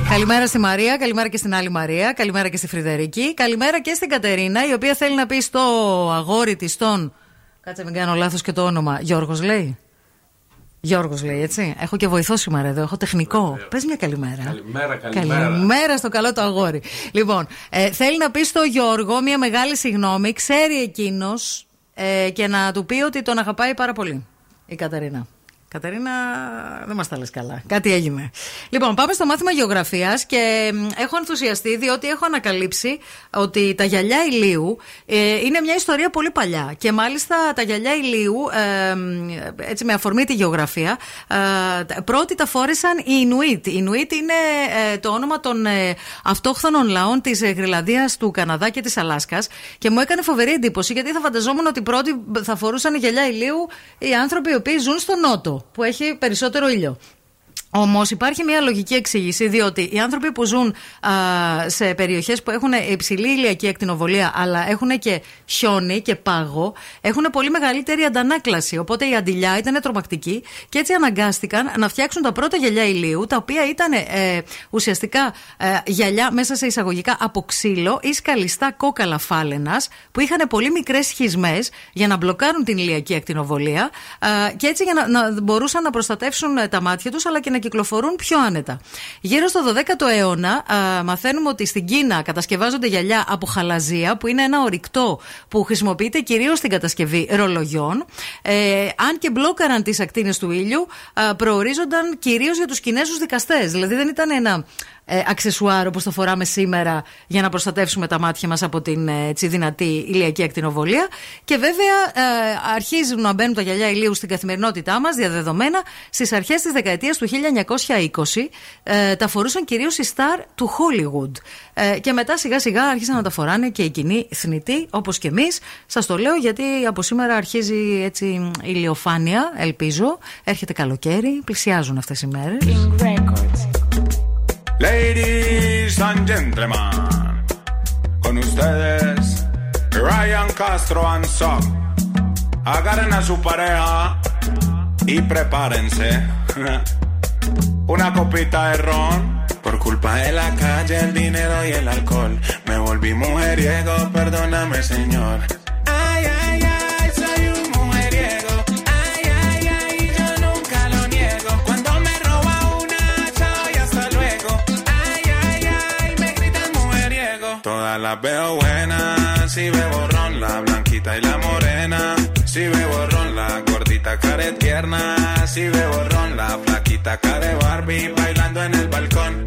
Καλημέρα στη Μαρία, καλημέρα και στην άλλη Μαρία, καλημέρα και στη Φρυδερική, καλημέρα και στην Κατερίνα, η οποία θέλει να πει στο αγόρι της τον. Κάτσε, μην κάνω λάθος και το όνομα. Γιώργος λέει. Γιώργος λέει, έτσι. Έχω και βοηθό σήμερα εδώ, έχω τεχνικό. Πες μια καλημέρα.
Καλημέρα, καλημέρα.
Καλημέρα στο καλό το αγόρι. Λοιπόν, ε, θέλει να πει στο Γιώργο μια μεγάλη συγγνώμη, ξέρει εκείνος ε, και να του πει ότι τον αγαπάει πάρα πολύ. Η Κατερίνα. Κατερίνα, δεν μας τα λες καλά. Κάτι έγινε. Λοιπόν, πάμε στο μάθημα γεωγραφίας και μ, έχω ενθουσιαστεί διότι έχω ανακαλύψει ότι τα γυαλιά ηλίου ε, είναι μια ιστορία πολύ παλιά. Και μάλιστα τα γυαλιά ηλίου, ε, μ, έτσι με αφορμή τη γεωγραφία, ε, τα- πρώτοι τα φόρεσαν οι Ινουίτ. Οι Ινουίτ είναι ε, το όνομα των ε, αυτόχθονων λαών της ε, Γρυλανδία, του Καναδά και της Αλάσκας. Και μου έκανε φοβερή εντύπωση γιατί θα φανταζόμουν ότι πρώτοι θα φορούσαν γυαλιά ηλίου οι άνθρωποι οι οποίοι ζουν στο Νότο, που έχει περισσότερο ήλιο. Όμως υπάρχει μια λογική εξήγηση, διότι οι άνθρωποι που ζουν α, σε περιοχές που έχουν υψηλή ηλιακή ακτινοβολία, αλλά έχουν και χιόνι και πάγο, έχουν πολύ μεγαλύτερη αντανάκλαση. Οπότε η αντιλιά ήταν τρομακτική και έτσι αναγκάστηκαν να φτιάξουν τα πρώτα γυαλιά ηλίου, τα οποία ήταν ε, ουσιαστικά ε, γυαλιά μέσα σε εισαγωγικά από ξύλο ή σκαλιστά κόκαλα φάλαινας, που είχαν πολύ μικρές σχισμές για να μπλοκάρουν την ηλιακή ακτινοβολία ε, και έτσι για να, να μπορούσαν να προστατεύσουν ε, τα μάτια τους, αλλά και να κυκλοφορούν πιο άνετα. Γύρω στο 12ο αιώνα, α, μαθαίνουμε ότι στην Κίνα κατασκευάζονται γυαλιά από χαλαζία, που είναι ένα ορυκτό που χρησιμοποιείται κυρίως στην κατασκευή ρολογιών. Ε, αν και μπλόκαραν τις ακτίνες του ήλιου, α, προορίζονταν κυρίως για τους Κινέζους δικαστές. Δηλαδή δεν ήταν ένα ε, αξεσουάρ όπως το φοράμε σήμερα για να προστατεύσουμε τα μάτια μας από την ε, έτσι, δυνατή ηλιακή ακτινοβολία. Και βέβαια ε, αρχίζουν να μπαίνουν τα γυαλιά ηλίου στην καθημερινότητά μας διαδεδομένα στις αρχές της δεκαετίας του 1920. Ε, τα φορούσαν κυρίως οι στάρ του Hollywood. Ε, και μετά σιγά σιγά άρχισαν να τα φοράνε και οι κοινοί θνητοί, όπως και εμείς. Σας το λέω γιατί από σήμερα αρχίζει έτσι η ηλιοφάνεια, ελπίζω. Έρχεται καλοκαίρι, πλησιάζουν αυτές οι μέρες.
Ladies and gentlemen, con ustedes Ryan Castro and Son. Agarren a su pareja y prepárense. Una copita de ron. Por culpa de la calle, el dinero y el alcohol. Me volví mujeriego, perdóname, señor. Todas las veo buenas, si bebo ron, la blanquita y la morena. Si bebo ron, la gordita care tierna. Si bebo ron, la flaquita care Barbie bailando en el balcón.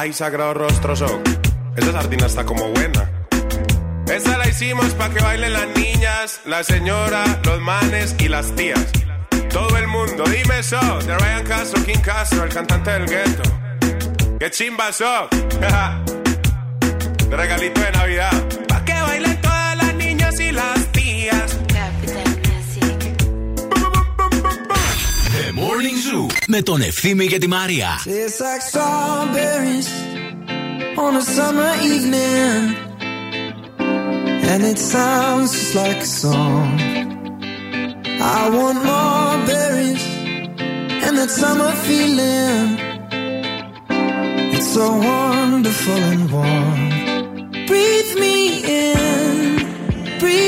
Ay, sagrado rostro son. Esa sardina está como buena. Esta la hicimos para que bailen las niñas, la señora, los manes y las tías. Todo el mundo, dime eso. De Ryan Castro, King Castro, el cantante del gueto. ¡Qué chimba so! De regalito de Navidad. Pa' que bailen todas las niñas y las tías.
The Morning Zoo με τον Ευθύμη και τη Μαρία.
Tastes like strawberries on a summer evening. And it sounds just like a song. I want more berries and that summer feeling. It's so wonderful and warm. Breathe me in, breathe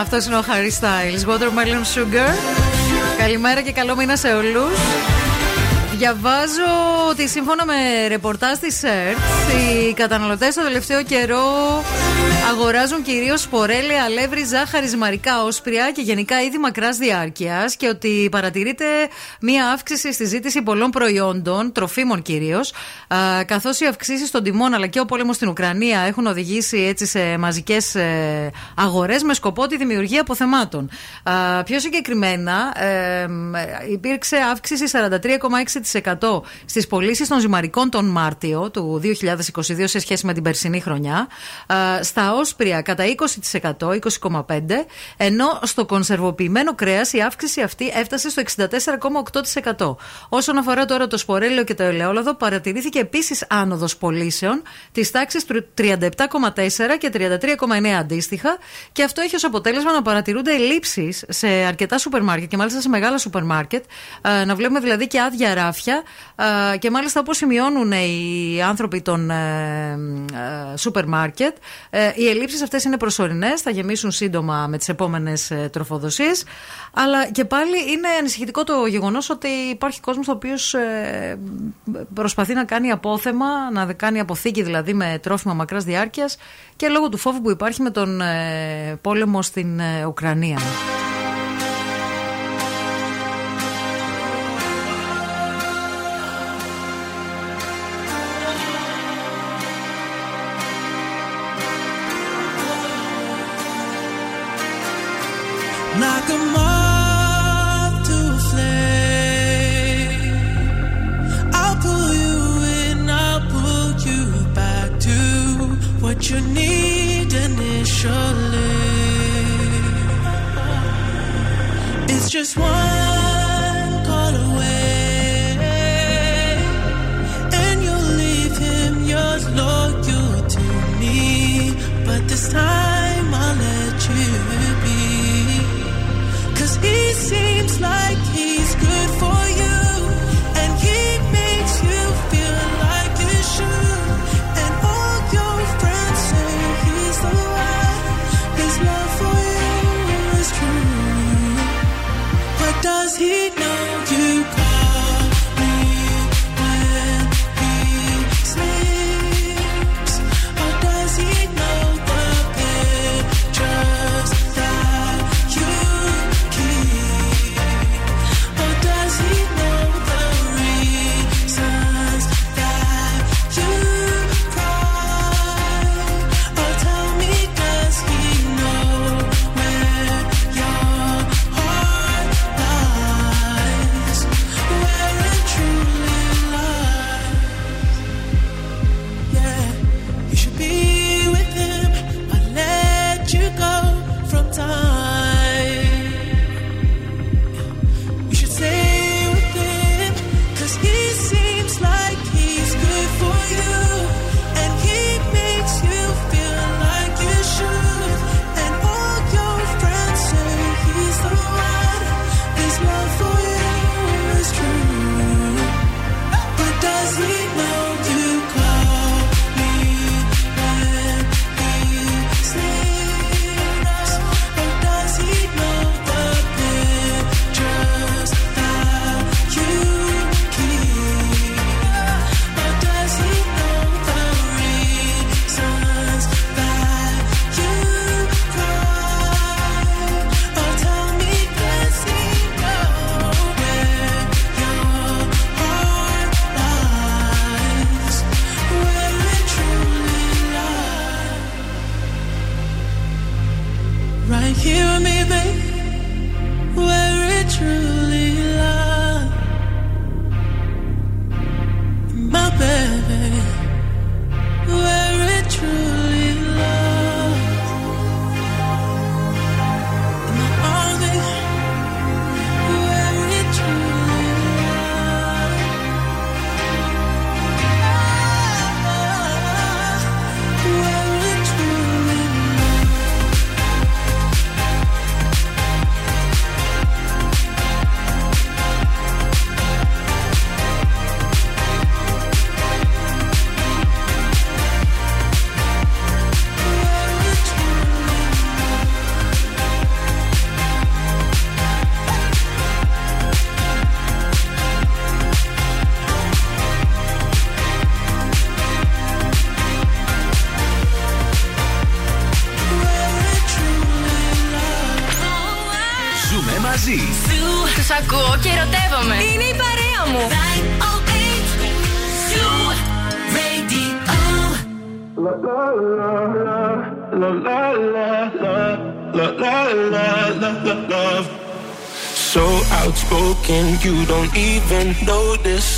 Αυτό είναι ο Harry Styles. Watermelon Sugar. Καλημέρα και καλό μήνα σε όλους. Διαβάζω ότι σύμφωνα με ρεπορτάζ της ΕΡΤ, οι καταναλωτές το τελευταίο καιρό αγοράζουν κυρίως σπορέλαια, αλεύρι, ζάχαρη, μαρικά, όσπρια και γενικά είδη μακράς διάρκειας και ότι παρατηρείται μία αύξηση στη ζήτηση πολλών προϊόντων, τροφίμων κυρίως, καθώς οι αυξήσεις των τιμών αλλά και ο πόλεμος στην Ουκρανία έχουν οδηγήσει έτσι σε μαζικές αγορές με σκοπό τη δημιουργία αποθεμάτων. Α, Πιο συγκεκριμένα, ε, υπήρξε αύξηση 43,6% στις πωλήσεις των ζυμαρικών τον Μάρτιο του 2022 σε σχέση με την περσινή χρονιά. Α, Στα όσπρια κατά 20%, 20,5%, ενώ στο κονσερβοποιημένο κρέας η αύξηση αυτή έφτασε στο 64,8%. Όσον αφορά τώρα το σπορέλαιο και το ελαιόλαδο, παρατηρήθηκε επίσης άνοδος πωλήσεων της τάξης του 37,4 και 33,9 αντίστοιχα, και αυτό έχει ως αποτέλεσμα να παρατηρούνται ελλείψεις σε αρκετά σούπερ μάρκετ και μάλιστα σε μεγάλα σούπερ μάρκετ. ε, Να βλέπουμε δηλαδή και άδεια ράφια ε, και μάλιστα όπως σημειώνουν οι άνθρωποι των ε, ε, σούπερ μάρκετ, ε, οι ελλείψεις αυτές είναι προσωρινές, θα γεμίσουν σύντομα με τις επόμενες τροφοδοσίες. Αλλά και πάλι είναι ανησυχητικό το γεγονός ότι υπάρχει κόσμος ο οποίος προσπαθεί να κάνει απόθεμα, να κάνει αποθήκη δηλαδή με τρόφιμα μακράς διάρκειας και λόγω του φόβου που υπάρχει με τον ε, πόλεμο στην ε, Ουκρανία.
baby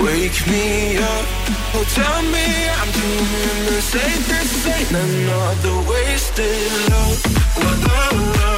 wake me up. Oh, tell me I'm doing the safest. Ain't another wasted love, love, love,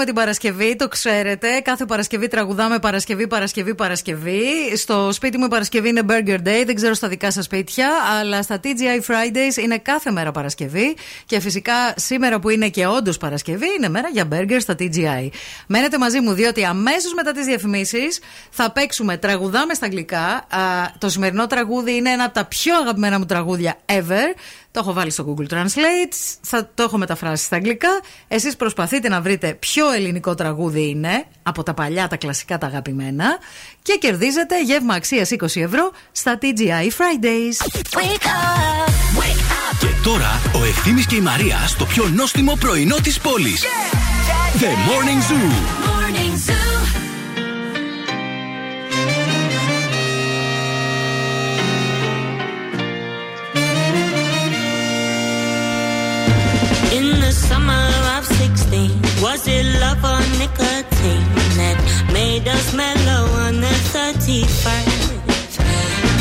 Λατρεύουμε την Παρασκευή, το ξέρετε. Κάθε Παρασκευή τραγουδάμε Παρασκευή, Παρασκευή, Παρασκευή. Στο σπίτι μου η Παρασκευή είναι Burger Day, δεν ξέρω στα δικά σας σπίτια, αλλά στα TGI Fridays είναι κάθε μέρα Παρασκευή. Και φυσικά σήμερα που είναι και όντως Παρασκευή, είναι μέρα για burger στα TGI. Μένετε μαζί μου, διότι αμέσως μετά τις διαφημίσεις θα παίξουμε τραγουδάμε στα αγγλικά. Α, το σημερινό τραγούδι είναι ένα από τα πιο αγαπημένα μου τραγούδια ever. Το έχω βάλει στο Google Translate, θα το έχω μεταφράσει στα αγγλικά. Εσείς προσπαθείτε να βρείτε ποιο ελληνικό τραγούδι είναι από τα παλιά, τα κλασικά, τα αγαπημένα και κερδίζετε γεύμα αξίας 20 ευρώ στα TGI Fridays.
Και τώρα ο Ευθύμης και η Μαρία στο πιο νόστιμο πρωινό της πόλης. The Morning Zoo.
Morning Zoo.
Was it love or nicotine that made us mellow on the 31st?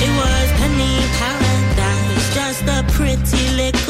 It was penny paradise, just a pretty little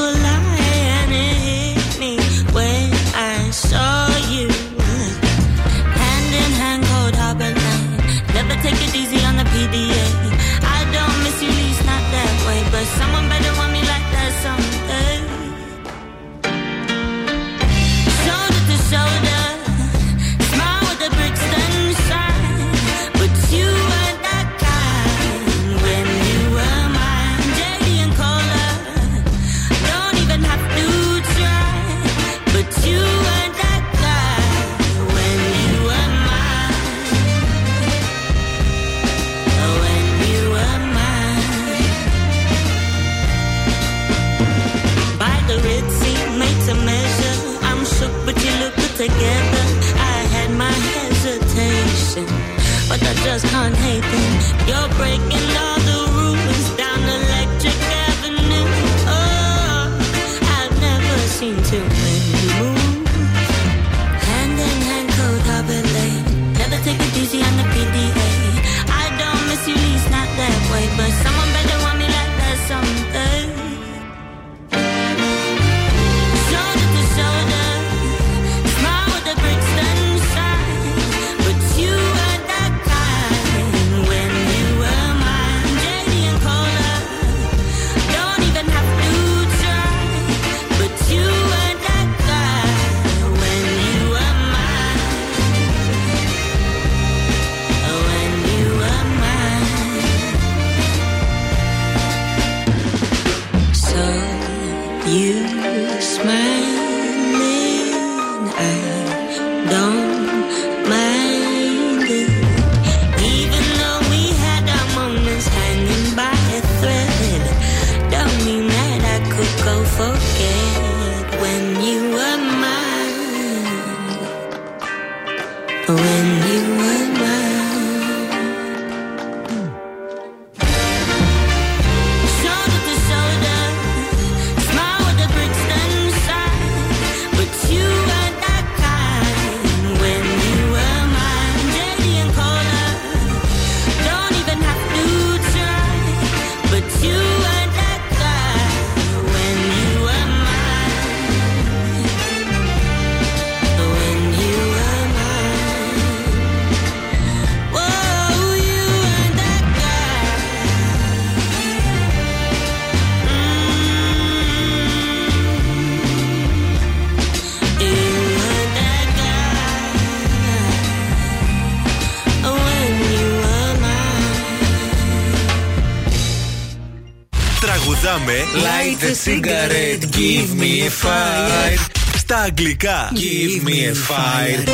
cigarette, give me a fire.
Στα αγγλικά
Give me a fire.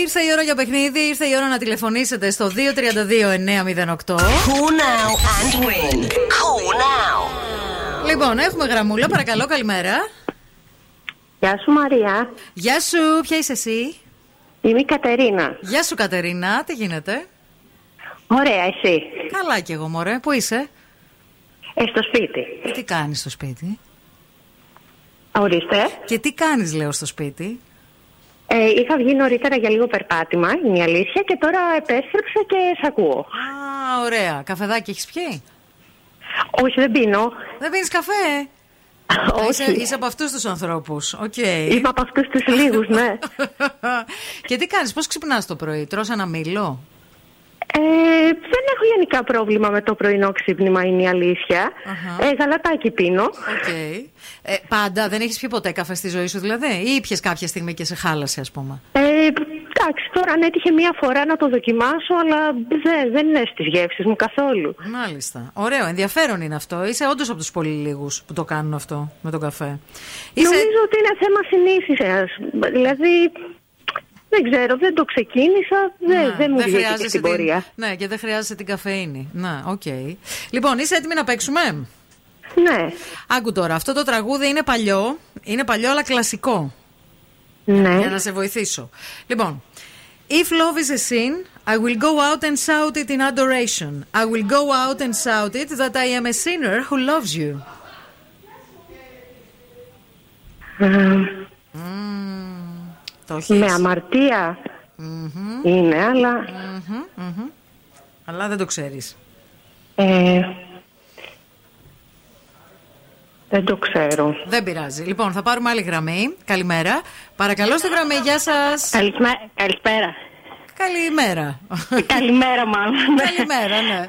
Ήρθε η ώρα για παιχνίδι, ήρθε η ώρα να τηλεφωνήσετε στο 232-908.
Cool now and win. Cool now.
Λοιπόν, έχουμε γραμμούλα, παρακαλώ, καλημέρα.
Γεια σου Μαρία.
Γεια σου, ποια είσαι εσύ;
Είμαι η Κατερίνα.
Γεια σου Κατερίνα, τι γίνεται;
Ωραία, εσύ.
Καλά κι εγώ μωρέ, πού είσαι;
Ε, στο σπίτι.
Και τι κάνεις στο σπίτι;
Ορίστε.
Και τι κάνεις λέω στο σπίτι;
Ε, είχα βγει νωρίτερα για λίγο περπάτημα, είναι η αλήθεια, και τώρα επέστρεψα και σε ακούω.
Α, ωραία. Καφεδάκι έχεις πιει;
Όχι, δεν πίνω.
Δεν πίνεις καφέ;
Όχι.
Είσαι, είσαι από αυτούς τους ανθρώπους. Οκ.
Είμαι από αυτούς τους λίγους, ναι.
και τι κάνεις, πώς ξυπνάς το πρωί, τρως ένα μήλο;
Ε, δεν έχω γενικά πρόβλημα με το πρωινό ξύπνημα, είναι η αλήθεια. Ε, γαλατάκι πίνω.
Οκ. Ε, πάντα δεν έχεις πιει ποτέ καφέ στη ζωή σου δηλαδή ή ήπιες κάποια στιγμή και σε χάλασε ας πούμε;
Ε, εντάξει, τώρα αν έτυχε μία φορά να το δοκιμάσω, αλλά δεν, δεν είναι στις γεύσεις μου καθόλου.
Μάλιστα. Ωραίο, ενδιαφέρον είναι αυτό. Είσαι όντως από τους πολύ λίγους που το κάνουν αυτό με τον καφέ. Είσαι...
Νομίζω ότι είναι θέμα συνήθισης. Δηλαδή, δεν ξέρω, δεν το ξεκίνησα, δεν, δεν μου βγήκε και στην πορεία.
Την... Ναι, και δεν χρειάζεσαι την καφεΐνη. Να, οκ. Λοιπόν, είσαι έτοιμη να παίξουμε;
Ναι.
Άκου τώρα, αυτό το τραγούδι είναι παλιό. Είναι παλιό, αλλά κλασικό.
Ναι.
Για να σε βοηθήσω. Λοιπόν, If love is a sin, I will go out and shout it in adoration. I will go out and shout it that I am a sinner who loves you. Το έχεις.
Με αμαρτία είναι, αλλά...
Μμμ, μμμ. Αλλά δεν το ξέρεις.
Ε, δεν το ξέρω.
Δεν πειράζει. Λοιπόν, θα πάρουμε άλλη γραμμή. Καλημέρα. Παρακαλώ στη γραμμή, γεια σας.
Καλησπέρα.
Καλημέρα.
Καλημέρα, μάλλον.
Καλημέρα, ναι.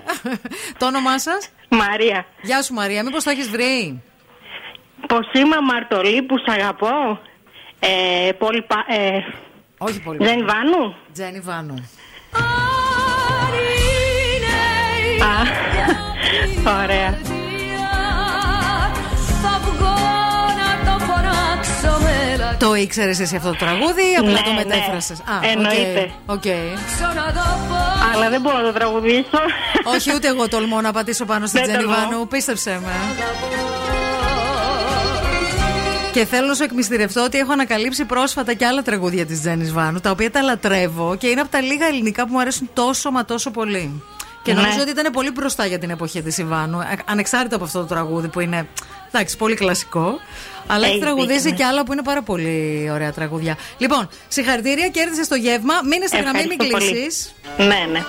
το όνομά σας;
Μαρία.
Γεια σου, Μαρία. Μήπως το έχεις βρει;
Πως είμαι αμαρτωλή που σ' αγαπώ. Ε, πολύ πα... ε,
Όχι πολύ.
Τζένι Βάνου;
Τζένι Βάνου.
Α, ωραία.
Το ήξερες εσύ αυτό το τραγούδι ή απλά
Ναι,
το
ναι.
μετέφρασες.
Εννοείται.
Οκ.
Αλλά δεν μπορώ να το τραγουδήσω.
Όχι, ούτε εγώ τολμώ να πατήσω πάνω στην
Δεν
Τζένι
τολμώ.
Βάνου. Πίστεψε με. Και θέλω να σου εκμυστηρευτώ ότι έχω ανακαλύψει πρόσφατα και άλλα τραγούδια της Τζέννη Βάνου, τα οποία τα λατρεύω και είναι από τα λίγα ελληνικά που μου αρέσουν τόσο μα τόσο πολύ. Και
Ναι.
νομίζω ότι ήταν πολύ μπροστά για την εποχή της Ιβάνου, ε, ανεξάρτητα από αυτό το τραγούδι που είναι εντάξει, πολύ κλασικό. Αλλά έχει
Έχει
τραγουδίσει
δίκιο, ναι.
και άλλα που είναι πάρα πολύ ωραία τραγούδια. Λοιπόν, συγχαρητήρια, κέρδισε το γεύμα. Μείνε στη γραμμή, μην
Ευχαριστώ πολύ.
κλείσεις.
Ναι, ναι.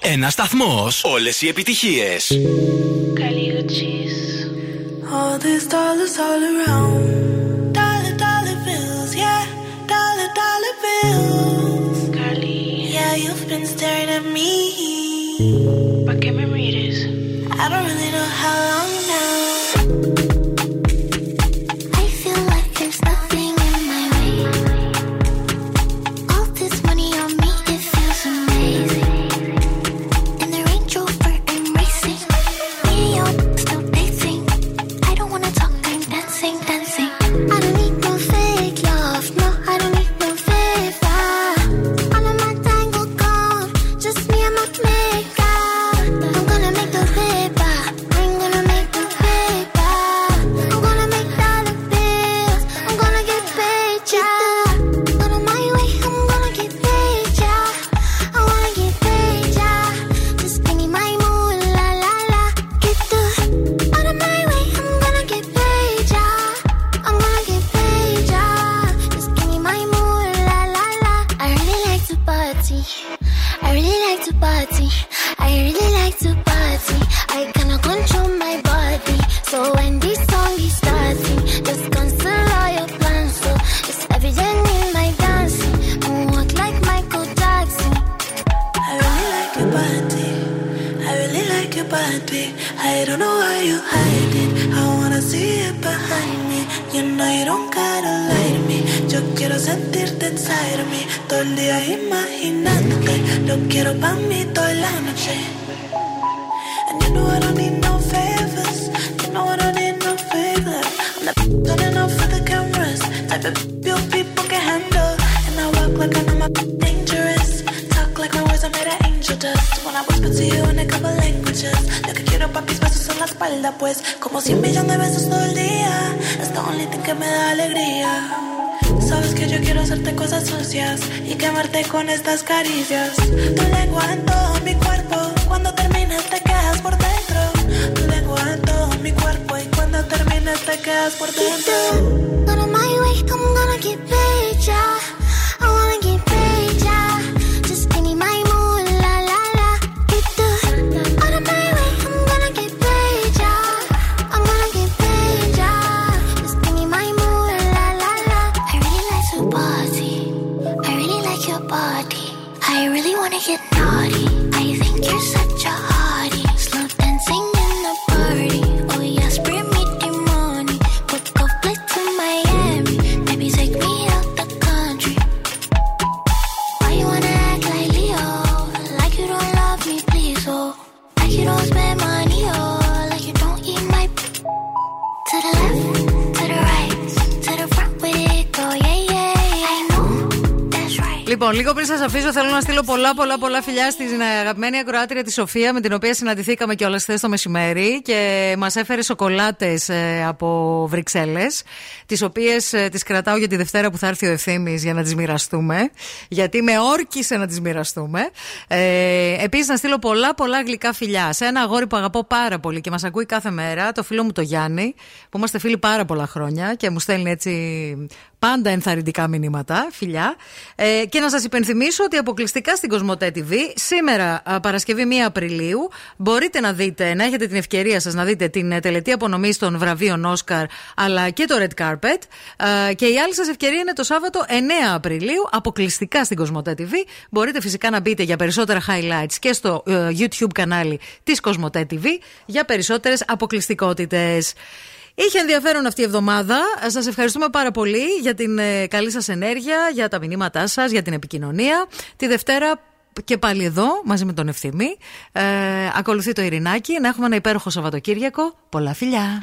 Ένα σταθμός. Όλες οι
επιτυχίες. πολλά φιλιά στην ε, αγαπημένη ακροάτρια τη Σοφία, με την οποία συναντηθήκαμε κιόλας χθες το μεσημέρι και μας έφερε σοκολάτες ε, από Βρυξέλλες, τις οποίες ε, τις κρατάω για τη Δευτέρα που θα έρθει ο Ευθύνη για να τις μοιραστούμε. Γιατί με όρκησε να τις μοιραστούμε. Ε, Επίσης, να στείλω πολλά πολλά γλυκά φιλιά σε ένα αγόρι που αγαπώ πάρα πολύ και μας ακούει κάθε μέρα, το φίλο μου το Γιάννη, που είμαστε φίλοι πάρα πολλά χρόνια και μου στέλνει έτσι πάντα ενθαρρυντικά μηνύματα, φιλιά. Ε, και να σας υπενθυμίσω ότι αποκλειστικά στην Κοσμοτέ TV, σήμερα Παρασκευή 1 Απριλίου, μπορείτε να δείτε, να έχετε την ευκαιρία σας να δείτε την ε, τελετή απονομή των βραβείων Όσκαρ, αλλά και το Red Carpet. Και η άλλη σας ευκαιρία είναι το Σάββατο 9 Απριλίου, αποκλειστικά στην Κοσμοτέ TV. Μπορείτε φυσικά να μπείτε για περισσότερα highlights και στο ε, YouTube κανάλι της Κοσμοτέ TV για περισσότερες αποκλειστικότητες. Είχε ενδιαφέρον αυτή η εβδομάδα. Σας ευχαριστούμε πάρα πολύ για την ε, καλή σας ενέργεια, για τα μηνύματά σας, για την επικοινωνία. Τη Δευτέρα και πάλι εδώ, μαζί με τον Ευθύμη. Ε, ακολουθεί το Ειρηνάκι. Να έχουμε ένα υπέροχο Σαββατοκύριακο. Πολλά φιλιά.